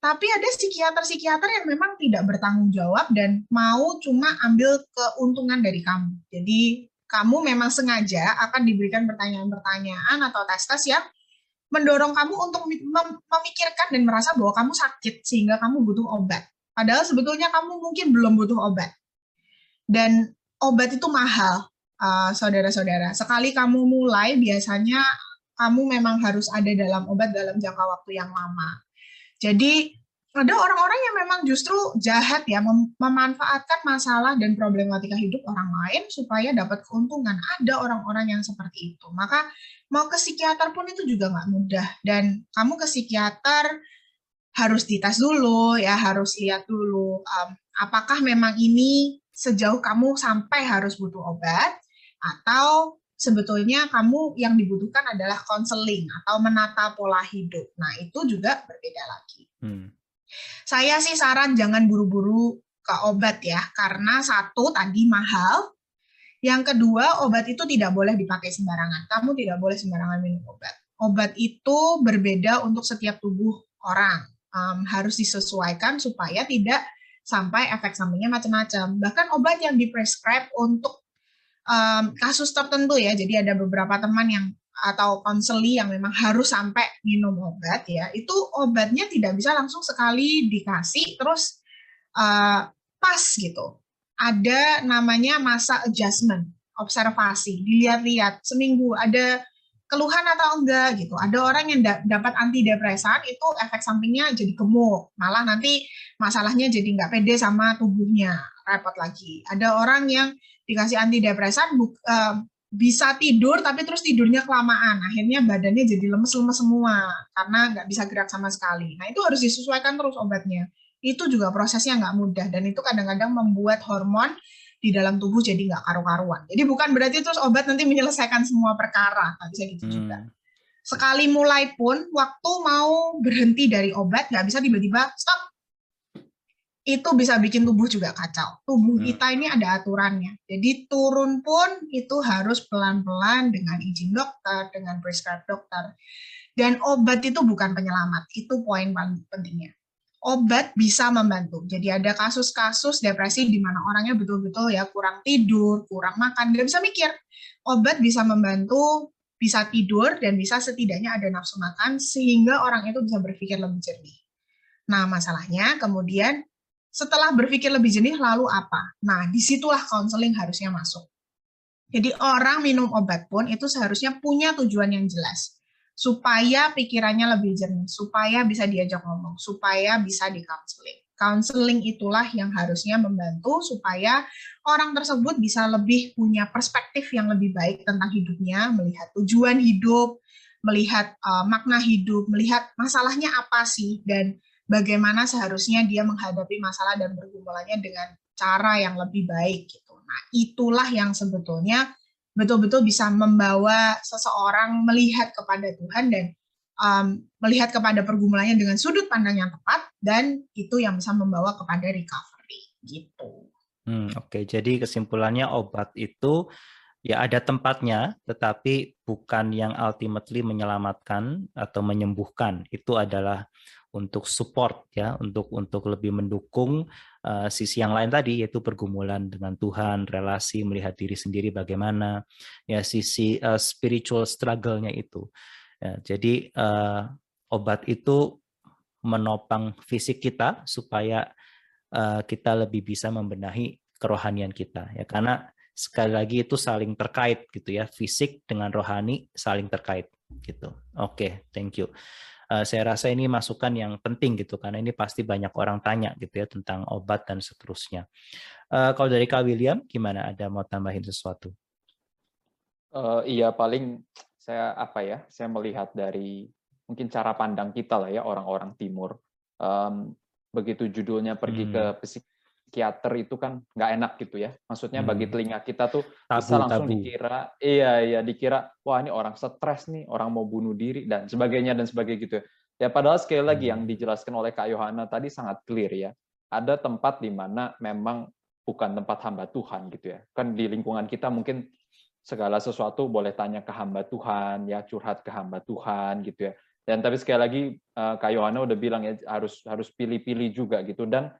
Tapi ada psikiater-psikiater yang memang tidak bertanggung jawab dan mau cuma ambil keuntungan dari kamu. Jadi kamu memang sengaja akan diberikan pertanyaan-pertanyaan atau tes-tes yang mendorong kamu untuk memikirkan dan merasa bahwa kamu sakit sehingga kamu butuh obat. Padahal sebetulnya kamu mungkin belum butuh obat. Dan obat itu mahal, saudara-saudara. Uh, Sekali kamu mulai, biasanya kamu memang harus ada dalam obat dalam jangka waktu yang lama. Jadi ada orang-orang yang memang justru jahat ya, mem memanfaatkan masalah dan problematika hidup orang lain supaya dapat keuntungan. Ada orang-orang yang seperti itu. Maka mau ke psikiater pun itu juga nggak mudah. Dan kamu ke psikiater harus dites dulu ya harus lihat dulu um, apakah memang ini sejauh kamu sampai harus butuh obat atau sebetulnya kamu yang dibutuhkan adalah konseling atau menata pola hidup. Nah, itu juga berbeda lagi. Hmm. Saya sih saran jangan buru-buru ke obat ya, karena satu tadi mahal, yang kedua obat itu tidak boleh dipakai sembarangan. Kamu tidak boleh sembarangan minum obat. Obat itu berbeda untuk setiap tubuh orang. Um, harus disesuaikan supaya tidak sampai efek sampingnya macam-macam. Bahkan obat yang diprescribe untuk um, kasus tertentu ya. Jadi ada beberapa teman yang atau konseli yang memang harus sampai minum obat ya, itu obatnya tidak bisa langsung sekali dikasih terus uh, pas gitu. Ada namanya masa adjustment, observasi, dilihat-lihat seminggu ada keluhan atau enggak gitu. Ada orang yang da dapat antidepresan itu efek sampingnya jadi gemuk, malah nanti masalahnya jadi nggak pede sama tubuhnya, repot lagi. Ada orang yang dikasih antidepresan uh, bisa tidur tapi terus tidurnya kelamaan. Akhirnya badannya jadi lemes-lemes semua karena nggak bisa gerak sama sekali. Nah itu harus disesuaikan terus obatnya. Itu juga prosesnya nggak mudah dan itu kadang-kadang membuat hormon di dalam tubuh jadi nggak karu-karuan. Jadi bukan berarti terus obat nanti menyelesaikan semua perkara nggak bisa gitu hmm. juga sekali mulai pun waktu mau berhenti dari obat nggak bisa tiba-tiba stop itu bisa bikin tubuh juga kacau. Tubuh hmm. kita ini ada aturannya. Jadi turun pun itu harus pelan-pelan dengan izin dokter, dengan prescribe dokter. Dan obat itu bukan penyelamat. Itu poin paling pentingnya. Obat bisa membantu. Jadi ada kasus-kasus depresi di mana orangnya betul-betul ya kurang tidur, kurang makan, nggak bisa mikir. Obat bisa membantu, bisa tidur, dan bisa setidaknya ada nafsu makan sehingga orang itu bisa berpikir lebih jernih. Nah, masalahnya kemudian setelah berpikir lebih jernih, lalu apa? Nah, di situlah konseling harusnya masuk. Jadi orang minum obat pun itu seharusnya punya tujuan yang jelas. Supaya pikirannya lebih jernih, supaya bisa diajak ngomong, supaya bisa di counseling. Counseling itulah yang harusnya membantu supaya orang tersebut bisa lebih punya perspektif yang lebih baik tentang hidupnya, melihat tujuan hidup, melihat uh, makna hidup, melihat masalahnya apa sih, dan bagaimana seharusnya dia menghadapi masalah dan bergumulannya dengan cara yang lebih baik gitu. Nah, itulah yang sebetulnya betul-betul bisa membawa seseorang melihat kepada Tuhan dan um, melihat kepada pergumulannya dengan sudut pandang yang tepat dan itu yang bisa membawa kepada recovery gitu. Hmm, Oke, okay. jadi kesimpulannya obat itu ya ada tempatnya, tetapi bukan yang ultimately menyelamatkan atau menyembuhkan. Itu adalah untuk support ya untuk untuk lebih mendukung uh, sisi yang lain tadi yaitu pergumulan dengan Tuhan relasi melihat diri sendiri bagaimana ya sisi uh, spiritual struggle-nya itu. Ya, jadi uh, obat itu menopang fisik kita supaya uh, kita lebih bisa membenahi kerohanian kita ya. Karena sekali lagi itu saling terkait gitu ya fisik dengan rohani saling terkait gitu oke okay, thank you uh, saya rasa ini masukan yang penting gitu karena ini pasti banyak orang tanya gitu ya tentang obat dan seterusnya. Uh, kalau dari Kak William gimana? Ada mau tambahin sesuatu? Uh, iya paling saya apa ya? Saya melihat dari mungkin cara pandang kita lah ya orang-orang Timur. Um, begitu judulnya pergi hmm. ke psikiater itu kan nggak enak gitu ya. Maksudnya hmm. bagi telinga kita tuh tabu, bisa langsung tabu. dikira, iya iya dikira, wah ini orang stres nih, orang mau bunuh diri dan sebagainya dan sebagainya gitu. Ya padahal sekali lagi yang hmm. dijelaskan oleh Kak Yohana tadi sangat clear ya. Ada tempat di mana memang bukan tempat hamba Tuhan gitu ya. Kan di lingkungan kita mungkin segala sesuatu boleh tanya ke hamba Tuhan, ya curhat ke hamba Tuhan gitu ya. Dan tapi sekali lagi eh, Kak Yohana udah bilang ya harus harus pilih-pilih juga gitu dan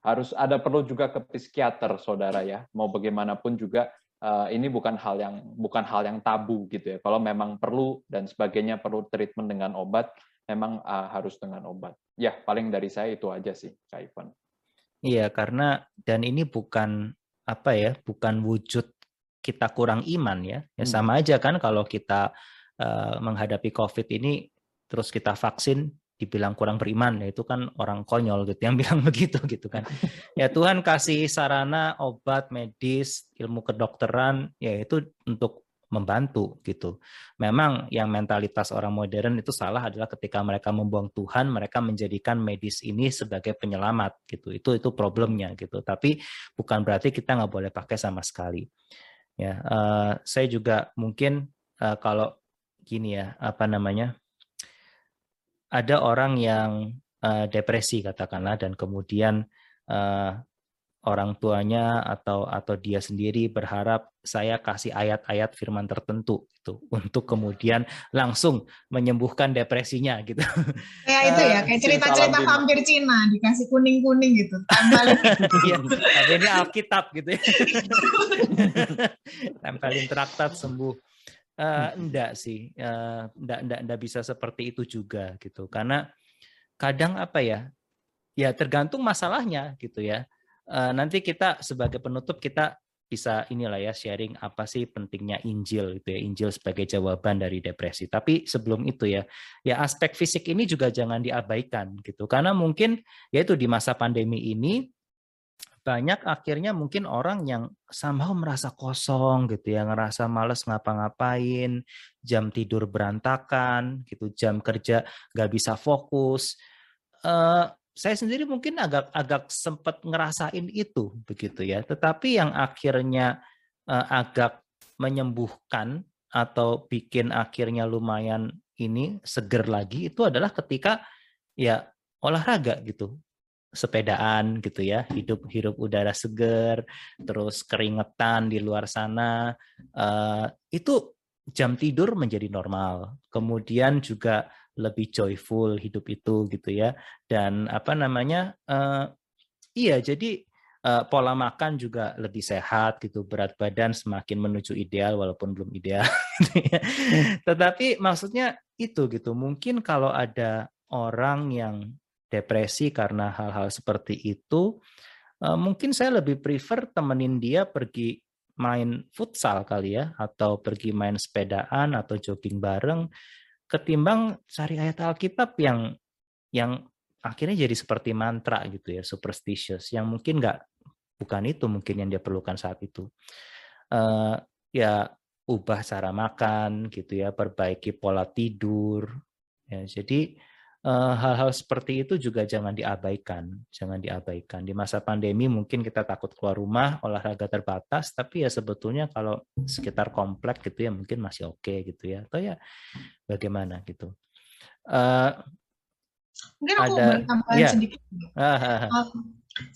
harus ada perlu juga ke psikiater saudara ya. Mau bagaimanapun juga uh, ini bukan hal yang bukan hal yang tabu gitu ya. Kalau memang perlu dan sebagainya perlu treatment dengan obat memang uh, harus dengan obat. Ya paling dari saya itu aja sih Kak Ivan. Iya karena dan ini bukan apa ya bukan wujud kita kurang iman ya. Ya hmm. sama aja kan kalau kita uh, menghadapi COVID ini terus kita vaksin dibilang kurang beriman ya itu kan orang konyol gitu yang bilang begitu gitu kan ya Tuhan kasih sarana obat medis ilmu kedokteran ya itu untuk membantu gitu. Memang yang mentalitas orang modern itu salah adalah ketika mereka membuang Tuhan, mereka menjadikan medis ini sebagai penyelamat gitu. Itu itu problemnya gitu. Tapi bukan berarti kita nggak boleh pakai sama sekali. Ya, uh, saya juga mungkin uh, kalau gini ya apa namanya ada orang yang uh, depresi katakanlah dan kemudian uh, orang tuanya atau atau dia sendiri berharap saya kasih ayat-ayat firman tertentu itu untuk kemudian langsung menyembuhkan depresinya gitu. Kayak itu ya, kayak cerita-cerita vampir Cina dikasih kuning-kuning gitu. Tempelin. Iya, tapi ini Alkitab gitu ya. Tempelin traktat sembuh. Uh, enggak sih, uh, enggak, enggak, enggak bisa seperti itu juga gitu. Karena kadang apa ya, ya tergantung masalahnya gitu ya. Eh, nanti kita sebagai penutup kita bisa inilah ya sharing apa sih pentingnya Injil itu ya. Injil sebagai jawaban dari depresi. Tapi sebelum itu ya ya aspek fisik ini juga jangan diabaikan gitu. Karena mungkin yaitu di masa pandemi ini banyak akhirnya mungkin orang yang somehow merasa kosong gitu ya ngerasa males ngapa-ngapain jam tidur berantakan gitu jam kerja nggak bisa fokus uh, saya sendiri mungkin agak agak sempat ngerasain itu begitu ya. Tetapi yang akhirnya uh, agak menyembuhkan atau bikin akhirnya lumayan ini seger lagi itu adalah ketika ya olahraga gitu sepedaan gitu ya hidup hidup udara seger terus keringetan di luar sana uh, itu jam tidur menjadi normal. Kemudian juga lebih joyful hidup itu gitu ya. Dan apa namanya uh, iya jadi uh, pola makan juga lebih sehat gitu. Berat badan semakin menuju ideal walaupun belum ideal gitu ya. tetapi maksudnya itu gitu. Mungkin kalau ada orang yang depresi karena hal-hal seperti itu uh, mungkin saya lebih prefer temenin dia pergi main futsal kali ya atau pergi main sepedaan atau jogging bareng ketimbang cari ayat Alkitab yang yang akhirnya jadi seperti mantra gitu ya, superstitious yang mungkin nggak bukan itu mungkin yang dia perlukan saat itu. Uh, ya ubah cara makan gitu ya, perbaiki pola tidur. Ya, jadi Eh, hal-hal seperti itu juga jangan diabaikan, jangan diabaikan. Di masa pandemi mungkin kita takut keluar rumah, olahraga terbatas, tapi ya sebetulnya kalau sekitar komplek gitu ya mungkin masih oke okay gitu ya. Atau ya bagaimana gitu. Uh, mungkin aku ada, tambahan ya. sedikit.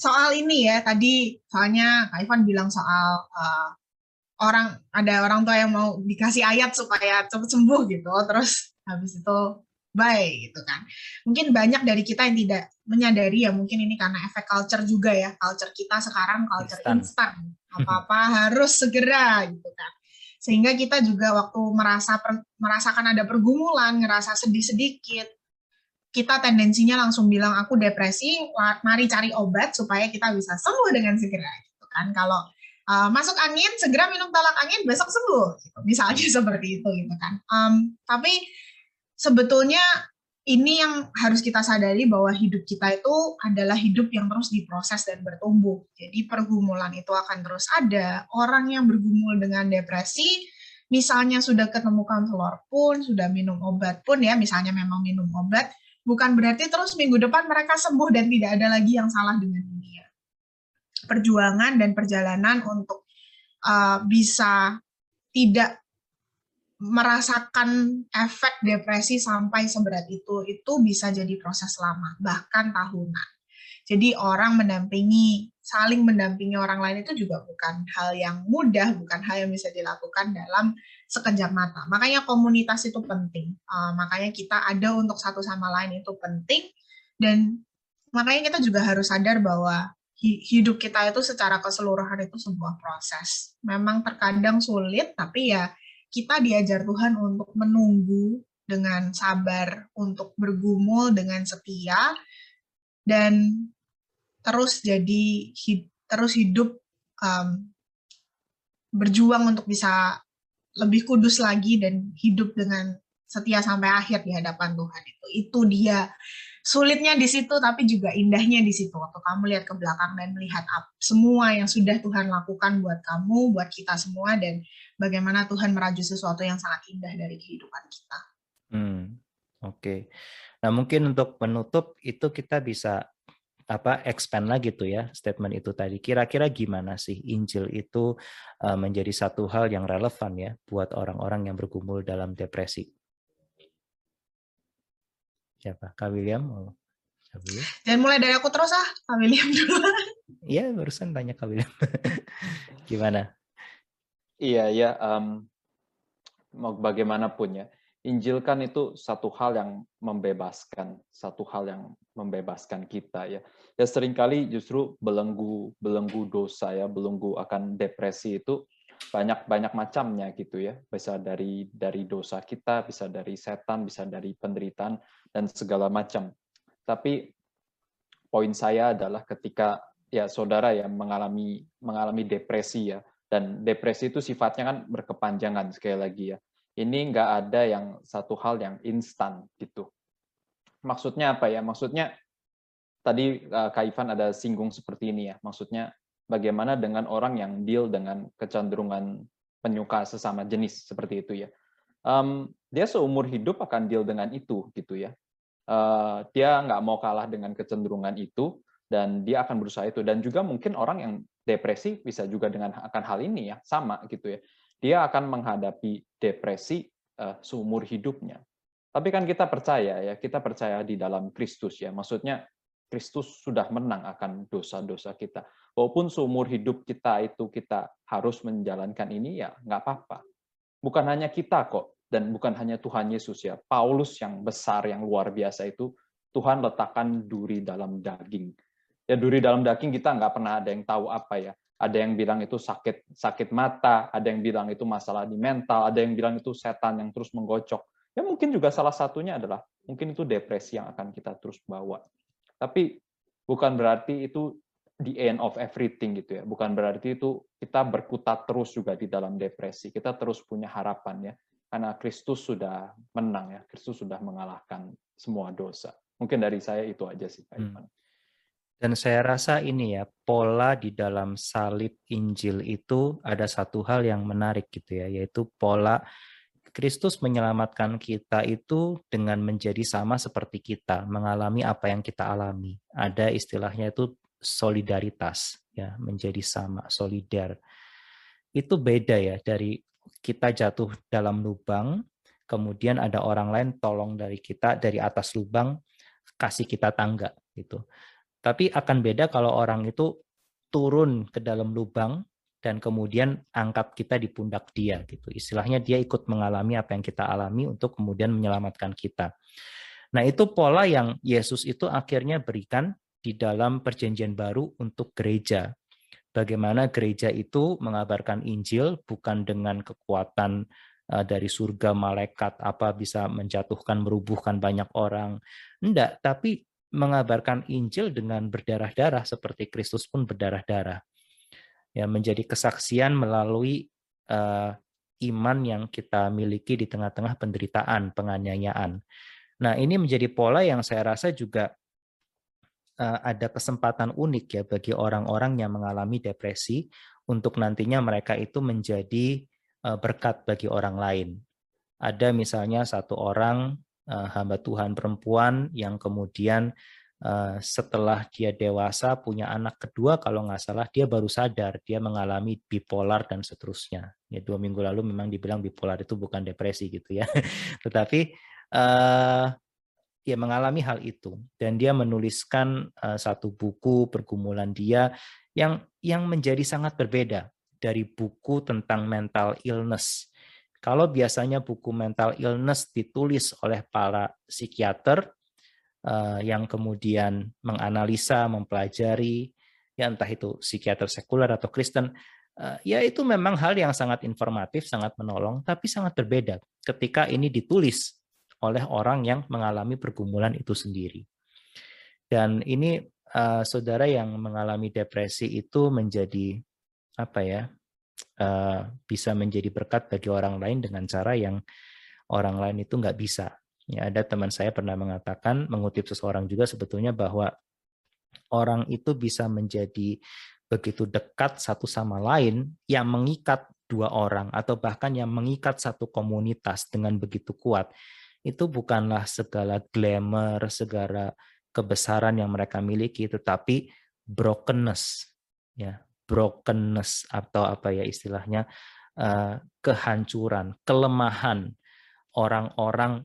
soal ini ya tadi soalnya Kak Ivan bilang soal uh, orang ada orang tua yang mau dikasih ayat supaya cepat sembuh gitu, terus habis itu baik gitu kan. Mungkin banyak dari kita yang tidak menyadari ya mungkin ini karena efek culture juga ya. Culture kita sekarang culture instan. Apa-apa harus segera gitu kan. Sehingga kita juga waktu merasa per, merasakan ada pergumulan, ngerasa sedih sedikit, kita tendensinya langsung bilang aku depresi, mari cari obat supaya kita bisa sembuh dengan segera gitu kan. Kalau uh, masuk angin segera minum tolak angin besok sembuh gitu. misalnya seperti itu gitu kan um, tapi sebetulnya ini yang harus kita sadari bahwa hidup kita itu adalah hidup yang terus diproses dan bertumbuh. Jadi pergumulan itu akan terus ada. Orang yang bergumul dengan depresi, misalnya sudah ketemu konselor pun, sudah minum obat pun ya, misalnya memang minum obat, bukan berarti terus minggu depan mereka sembuh dan tidak ada lagi yang salah dengan dunia. Perjuangan dan perjalanan untuk uh, bisa tidak merasakan efek depresi sampai seberat itu itu bisa jadi proses lama bahkan tahunan. Jadi orang mendampingi saling mendampingi orang lain itu juga bukan hal yang mudah bukan hal yang bisa dilakukan dalam sekejap mata. Makanya komunitas itu penting. Uh, makanya kita ada untuk satu sama lain itu penting. Dan makanya kita juga harus sadar bahwa hidup kita itu secara keseluruhan itu sebuah proses. Memang terkadang sulit tapi ya kita diajar Tuhan untuk menunggu dengan sabar, untuk bergumul dengan setia, dan terus jadi terus hidup um, berjuang untuk bisa lebih kudus lagi dan hidup dengan setia sampai akhir di hadapan Tuhan itu itu dia sulitnya di situ, tapi juga indahnya di situ. Waktu kamu lihat ke belakang dan melihat semua yang sudah Tuhan lakukan buat kamu, buat kita semua, dan bagaimana Tuhan merajut sesuatu yang sangat indah dari kehidupan kita. Hmm, Oke. Okay. Nah mungkin untuk menutup itu kita bisa apa expand lagi tuh ya statement itu tadi. Kira-kira gimana sih Injil itu uh, menjadi satu hal yang relevan ya buat orang-orang yang bergumul dalam depresi? Siapa? Kak William? Oh. Dan mulai dari aku terus ah, Kak William dulu. Iya, barusan tanya Kak William. gimana? Iya, ya. Um, mau bagaimanapun ya Injil kan itu satu hal yang membebaskan, satu hal yang membebaskan kita ya. Ya sering kali justru belenggu belenggu dosa ya, belenggu akan depresi itu banyak banyak macamnya gitu ya. Bisa dari dari dosa kita, bisa dari setan, bisa dari penderitaan dan segala macam. Tapi poin saya adalah ketika ya saudara yang mengalami mengalami depresi ya dan depresi itu sifatnya kan berkepanjangan sekali lagi ya ini nggak ada yang satu hal yang instan gitu. Maksudnya apa ya? Maksudnya tadi uh, Kak Ivan ada singgung seperti ini ya. Maksudnya bagaimana dengan orang yang deal dengan kecenderungan penyuka sesama jenis seperti itu ya. Um, dia seumur hidup akan deal dengan itu gitu ya. Uh, dia nggak mau kalah dengan kecenderungan itu dan dia akan berusaha itu dan juga mungkin orang yang depresi bisa juga dengan akan hal ini ya sama gitu ya dia akan menghadapi depresi uh, seumur hidupnya. Tapi kan kita percaya ya, kita percaya di dalam Kristus ya. Maksudnya Kristus sudah menang akan dosa-dosa kita. Walaupun seumur hidup kita itu kita harus menjalankan ini ya nggak apa-apa. Bukan hanya kita kok dan bukan hanya Tuhan Yesus ya. Paulus yang besar yang luar biasa itu Tuhan letakkan duri dalam daging. Ya duri dalam daging kita nggak pernah ada yang tahu apa ya ada yang bilang itu sakit sakit mata, ada yang bilang itu masalah di mental, ada yang bilang itu setan yang terus menggocok. Ya mungkin juga salah satunya adalah mungkin itu depresi yang akan kita terus bawa. Tapi bukan berarti itu the end of everything gitu ya. Bukan berarti itu kita berkutat terus juga di dalam depresi. Kita terus punya harapan ya. Karena Kristus sudah menang ya. Kristus sudah mengalahkan semua dosa. Mungkin dari saya itu aja sih Pak Ivan. Hmm. Dan saya rasa ini ya, pola di dalam salib Injil itu ada satu hal yang menarik gitu ya, yaitu pola Kristus menyelamatkan kita itu dengan menjadi sama seperti kita, mengalami apa yang kita alami. Ada istilahnya itu solidaritas, ya, menjadi sama, solidar. Itu beda ya dari kita jatuh dalam lubang, kemudian ada orang lain tolong dari kita dari atas lubang kasih kita tangga gitu. Tapi akan beda kalau orang itu turun ke dalam lubang dan kemudian angkat kita di pundak dia gitu. Istilahnya dia ikut mengalami apa yang kita alami untuk kemudian menyelamatkan kita. Nah, itu pola yang Yesus itu akhirnya berikan di dalam perjanjian baru untuk gereja. Bagaimana gereja itu mengabarkan Injil bukan dengan kekuatan eh, dari surga malaikat apa bisa menjatuhkan merubuhkan banyak orang. Enggak, tapi mengabarkan Injil dengan berdarah-darah seperti Kristus pun berdarah-darah. Ya, menjadi kesaksian melalui uh, iman yang kita miliki di tengah-tengah penderitaan, penganiayaan. Nah, ini menjadi pola yang saya rasa juga uh, ada kesempatan unik ya bagi orang-orang yang mengalami depresi untuk nantinya mereka itu menjadi uh, berkat bagi orang lain. Ada misalnya satu orang uh, hamba Tuhan perempuan yang kemudian uh, setelah dia dewasa punya anak kedua kalau nggak salah dia baru sadar dia mengalami bipolar dan seterusnya. Ya dua minggu lalu memang dibilang bipolar itu bukan depresi gitu ya, tetapi uh, dia mengalami hal itu dan dia menuliskan uh, satu buku pergumulan dia yang yang menjadi sangat berbeda dari buku tentang mental illness kalau biasanya buku mental illness ditulis oleh para psikiater uh, yang kemudian menganalisa, mempelajari, ya entah itu psikiater sekuler atau Kristen, uh, ya itu memang hal yang sangat informatif, sangat menolong, tapi sangat berbeda ketika ini ditulis oleh orang yang mengalami pergumulan itu sendiri. Dan ini uh, saudara yang mengalami depresi itu menjadi apa ya uh, bisa menjadi berkat bagi orang lain dengan cara yang orang lain itu nggak bisa. Ya, ada teman saya pernah mengatakan, mengutip seseorang juga sebetulnya bahwa orang itu bisa menjadi begitu dekat satu sama lain yang mengikat dua orang atau bahkan yang mengikat satu komunitas dengan begitu kuat itu bukanlah segala glamour, segala kebesaran yang mereka miliki, tetapi brokenness, ya brokenness atau apa ya istilahnya uh, kehancuran, kelemahan orang-orang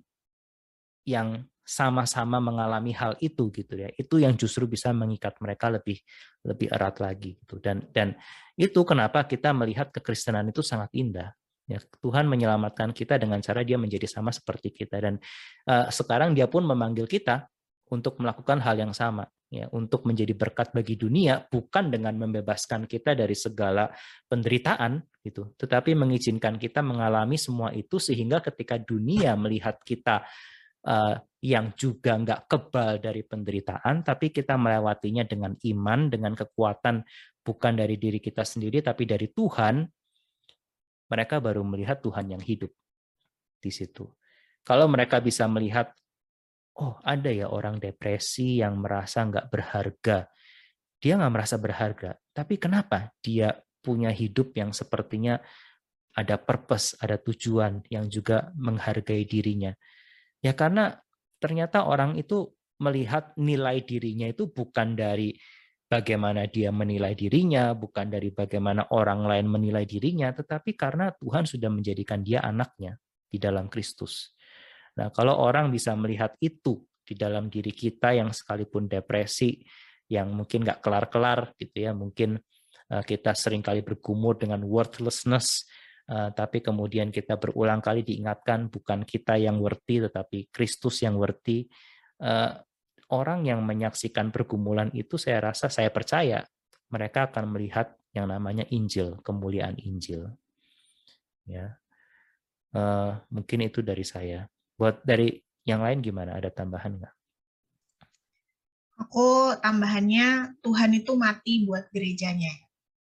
yang sama-sama mengalami hal itu gitu ya. Itu yang justru bisa mengikat mereka lebih lebih erat lagi gitu. Dan dan itu kenapa kita melihat kekristenan itu sangat indah ya. Tuhan menyelamatkan kita dengan cara dia menjadi sama seperti kita. Dan uh, sekarang dia pun memanggil kita untuk melakukan hal yang sama ya untuk menjadi berkat bagi dunia bukan dengan membebaskan kita dari segala penderitaan gitu tetapi mengizinkan kita mengalami semua itu sehingga ketika dunia melihat kita uh, yang juga nggak kebal dari penderitaan, tapi kita melewatinya dengan iman, dengan kekuatan bukan dari diri kita sendiri, tapi dari Tuhan, mereka baru melihat Tuhan yang hidup di situ. Kalau mereka bisa melihat, oh ada ya orang depresi yang merasa nggak berharga, dia nggak merasa berharga, tapi kenapa dia punya hidup yang sepertinya ada purpose, ada tujuan yang juga menghargai dirinya Ya karena ternyata orang itu melihat nilai dirinya itu bukan dari bagaimana dia menilai dirinya, bukan dari bagaimana orang lain menilai dirinya, tetapi karena Tuhan sudah menjadikan dia anaknya di dalam Kristus. Nah, kalau orang bisa melihat itu di dalam diri kita yang sekalipun depresi, yang mungkin nggak kelar-kelar gitu ya, mungkin eh, kita sering kali bergumur dengan worthlessness, Uh, tapi kemudian kita berulang kali diingatkan bukan kita yang worthy tetapi Kristus yang worthy. Uh, orang yang menyaksikan pergumulan itu saya rasa saya percaya mereka akan melihat yang namanya Injil, kemuliaan Injil. Ya. Mungkin itu dari saya. Buat dari yang lain gimana? Ada tambahan nggak? Aku tambahannya Tuhan itu mati buat gerejanya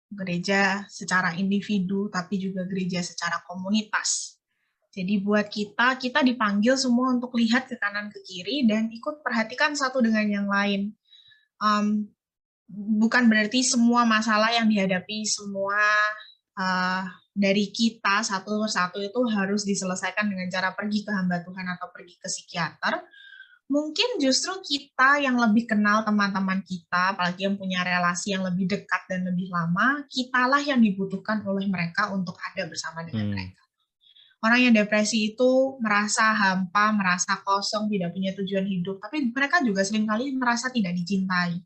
gereja secara individu, tapi juga gereja secara komunitas. Jadi buat kita, kita dipanggil semua untuk lihat ke kanan ke kiri dan ikut perhatikan satu dengan yang lain. Um, bukan berarti semua masalah yang dihadapi semua uh, dari kita satu persatu itu harus diselesaikan dengan cara pergi ke hamba Tuhan atau pergi ke psikiater, mungkin justru kita yang lebih kenal teman-teman kita, apalagi yang punya relasi yang lebih dekat dan lebih lama, kitalah yang dibutuhkan oleh mereka untuk ada bersama dengan hmm. mereka. Orang yang depresi itu merasa hampa, merasa kosong, tidak punya tujuan hidup, tapi mereka juga sering kali merasa tidak dicintai.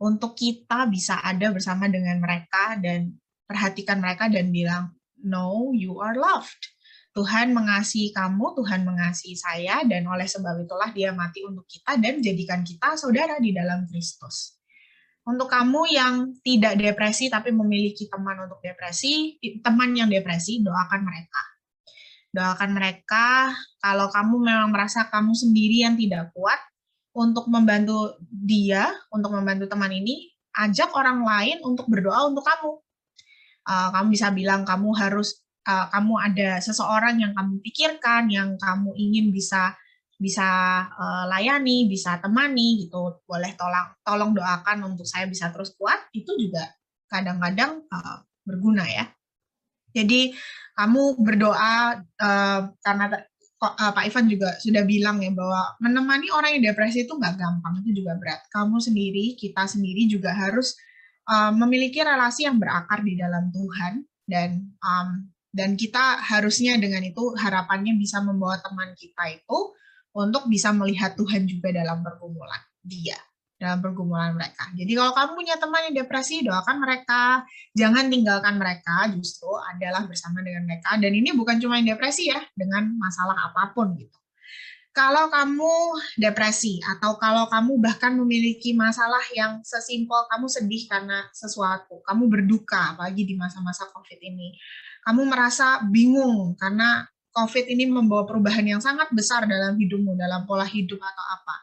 Untuk kita bisa ada bersama dengan mereka dan perhatikan mereka dan bilang, no, you are loved Tuhan mengasihi kamu, Tuhan mengasihi saya, dan oleh sebab itulah dia mati untuk kita dan jadikan kita saudara di dalam Kristus. Untuk kamu yang tidak depresi tapi memiliki teman untuk depresi, teman yang depresi, doakan mereka. Doakan mereka, kalau kamu memang merasa kamu sendiri yang tidak kuat, untuk membantu dia, untuk membantu teman ini, ajak orang lain untuk berdoa untuk kamu. Uh, kamu bisa bilang kamu harus uh, kamu ada seseorang yang kamu pikirkan, yang kamu ingin bisa bisa uh, layani, bisa temani gitu, boleh tolong tolong doakan untuk saya bisa terus kuat, itu juga kadang-kadang uh, berguna ya. Jadi kamu berdoa uh, karena uh, Pak Ivan juga sudah bilang ya bahwa menemani orang yang depresi itu nggak gampang, itu juga berat. Kamu sendiri, kita sendiri juga harus uh, memiliki relasi yang berakar di dalam Tuhan dan um, dan kita harusnya dengan itu harapannya bisa membawa teman kita itu untuk bisa melihat Tuhan juga dalam pergumulan dia dalam pergumulan mereka. Jadi kalau kamu punya teman yang depresi, doakan mereka, jangan tinggalkan mereka, justru adalah bersama dengan mereka. Dan ini bukan cuma yang depresi ya, dengan masalah apa pun gitu. Kalau kamu depresi atau kalau kamu bahkan memiliki masalah yang sesimpel kamu sedih karena sesuatu, kamu berduka apalagi di masa-masa Covid ini kamu merasa bingung karena COVID ini membawa perubahan yang sangat besar dalam hidupmu, dalam pola hidup atau apa.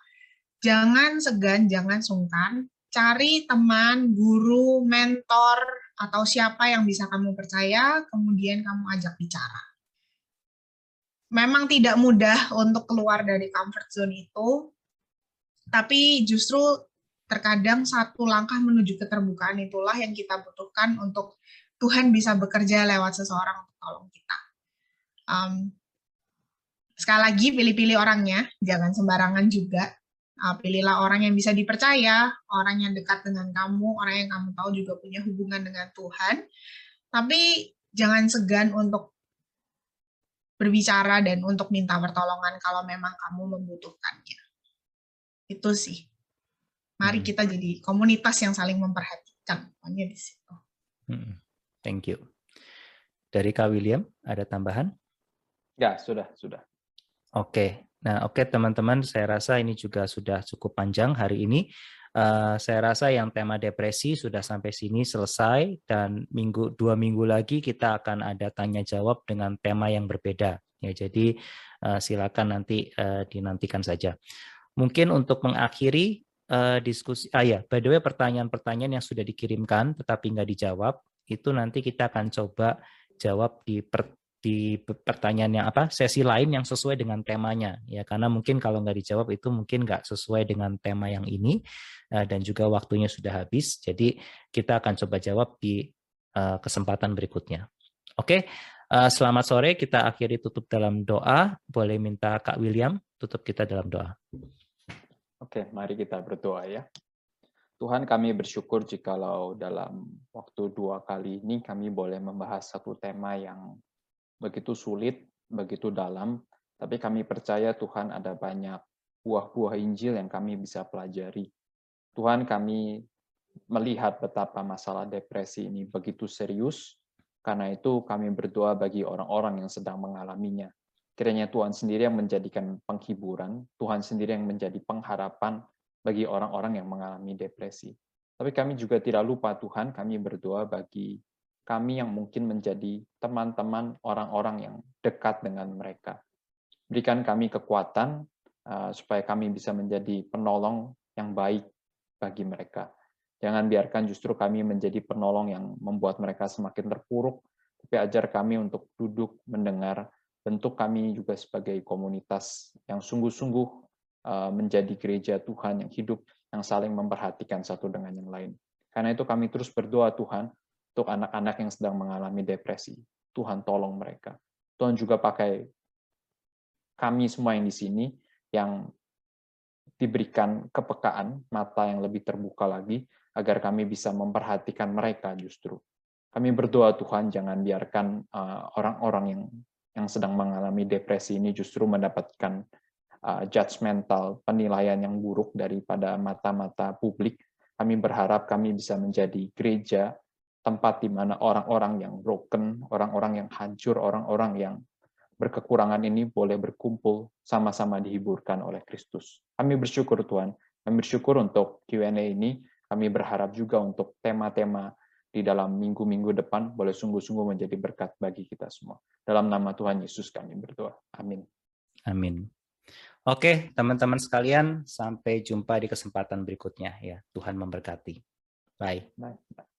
Jangan segan, jangan sungkan, cari teman, guru, mentor, atau siapa yang bisa kamu percaya, kemudian kamu ajak bicara. Memang tidak mudah untuk keluar dari comfort zone itu, tapi justru terkadang satu langkah menuju keterbukaan itulah yang kita butuhkan untuk Tuhan bisa bekerja lewat seseorang untuk tolong kita. Um, sekali lagi pilih-pilih orangnya, jangan sembarangan juga. Uh, pilihlah orang yang bisa dipercaya, orang yang dekat dengan kamu, orang yang kamu tahu juga punya hubungan dengan Tuhan. Tapi jangan segan untuk berbicara dan untuk minta pertolongan kalau memang kamu membutuhkannya. Itu sih. Mari hmm. kita jadi komunitas yang saling memperhatikan. Pokoknya di situ. Hmm. Thank you. Dari Kak William, ada tambahan? Ya, sudah, sudah. Oke. Nah, oke teman-teman, saya rasa ini juga sudah cukup panjang hari ini. Uh, saya rasa yang tema depresi sudah sampai sini selesai dan minggu dua minggu lagi kita akan ada tanya jawab dengan tema yang berbeda. Ya, jadi uh, silakan nanti uh, dinantikan saja. Mungkin untuk mengakhiri uh, diskusi, ah ya, by the way pertanyaan-pertanyaan yang sudah dikirimkan tetapi nggak dijawab itu nanti kita akan coba jawab di per, di pertanyaan yang apa sesi lain yang sesuai dengan temanya ya. Karena mungkin kalau nggak dijawab itu mungkin nggak sesuai dengan tema yang ini uh, dan juga waktunya sudah habis. Jadi kita akan coba jawab di uh, kesempatan berikutnya. Oke uh, selamat sore. Kita akhiri tutup dalam doa. Boleh minta Kak William tutup kita dalam doa. Oke, mari kita berdoa ya. Tuhan kami bersyukur jikalau dalam waktu dua kali ini kami boleh membahas satu tema yang begitu sulit, begitu dalam, tapi kami percaya Tuhan ada banyak buah-buah Injil yang kami bisa pelajari. Tuhan kami melihat betapa masalah depresi ini begitu serius, karena itu kami berdoa bagi orang-orang yang sedang mengalaminya. Kiranya Tuhan sendiri yang menjadikan penghiburan, Tuhan sendiri yang menjadi pengharapan bagi orang-orang yang mengalami depresi. Tapi kami juga tidak lupa Tuhan, kami berdoa bagi kami yang mungkin menjadi teman-teman orang-orang yang dekat dengan mereka. Berikan kami kekuatan uh, supaya kami bisa menjadi penolong yang baik bagi mereka. Jangan biarkan justru kami menjadi penolong yang membuat mereka semakin terpuruk, tapi ajar kami untuk duduk mendengar bentuk kami juga sebagai komunitas yang sungguh-sungguh uh, menjadi gereja Tuhan yang hidup, yang saling memperhatikan satu dengan yang lain. Karena itu kami terus berdoa Tuhan untuk anak-anak yang sedang mengalami depresi. Tuhan tolong mereka. Tuhan juga pakai kami semua yang di sini yang diberikan kepekaan, mata yang lebih terbuka lagi, agar kami bisa memperhatikan mereka justru. Kami berdoa Tuhan, jangan biarkan uh, orang-orang yang yang sedang mengalami depresi ini justru mendapatkan uh, judgmental penilaian yang buruk daripada mata-mata publik. Kami berharap kami bisa menjadi gereja tempat di mana orang-orang yang broken, orang-orang yang hancur, orang-orang yang berkekurangan ini boleh berkumpul sama-sama dihiburkan oleh Kristus. Kami bersyukur Tuhan, kami bersyukur untuk Q&A ini, kami berharap juga untuk tema-tema di dalam minggu-minggu depan boleh sungguh-sungguh menjadi berkat bagi kita semua. Dalam nama Tuhan Yesus kami berdoa. Amin. Amin. Oke, teman-teman sekalian, sampai jumpa di kesempatan berikutnya ya. Tuhan memberkati. Bye. Bye.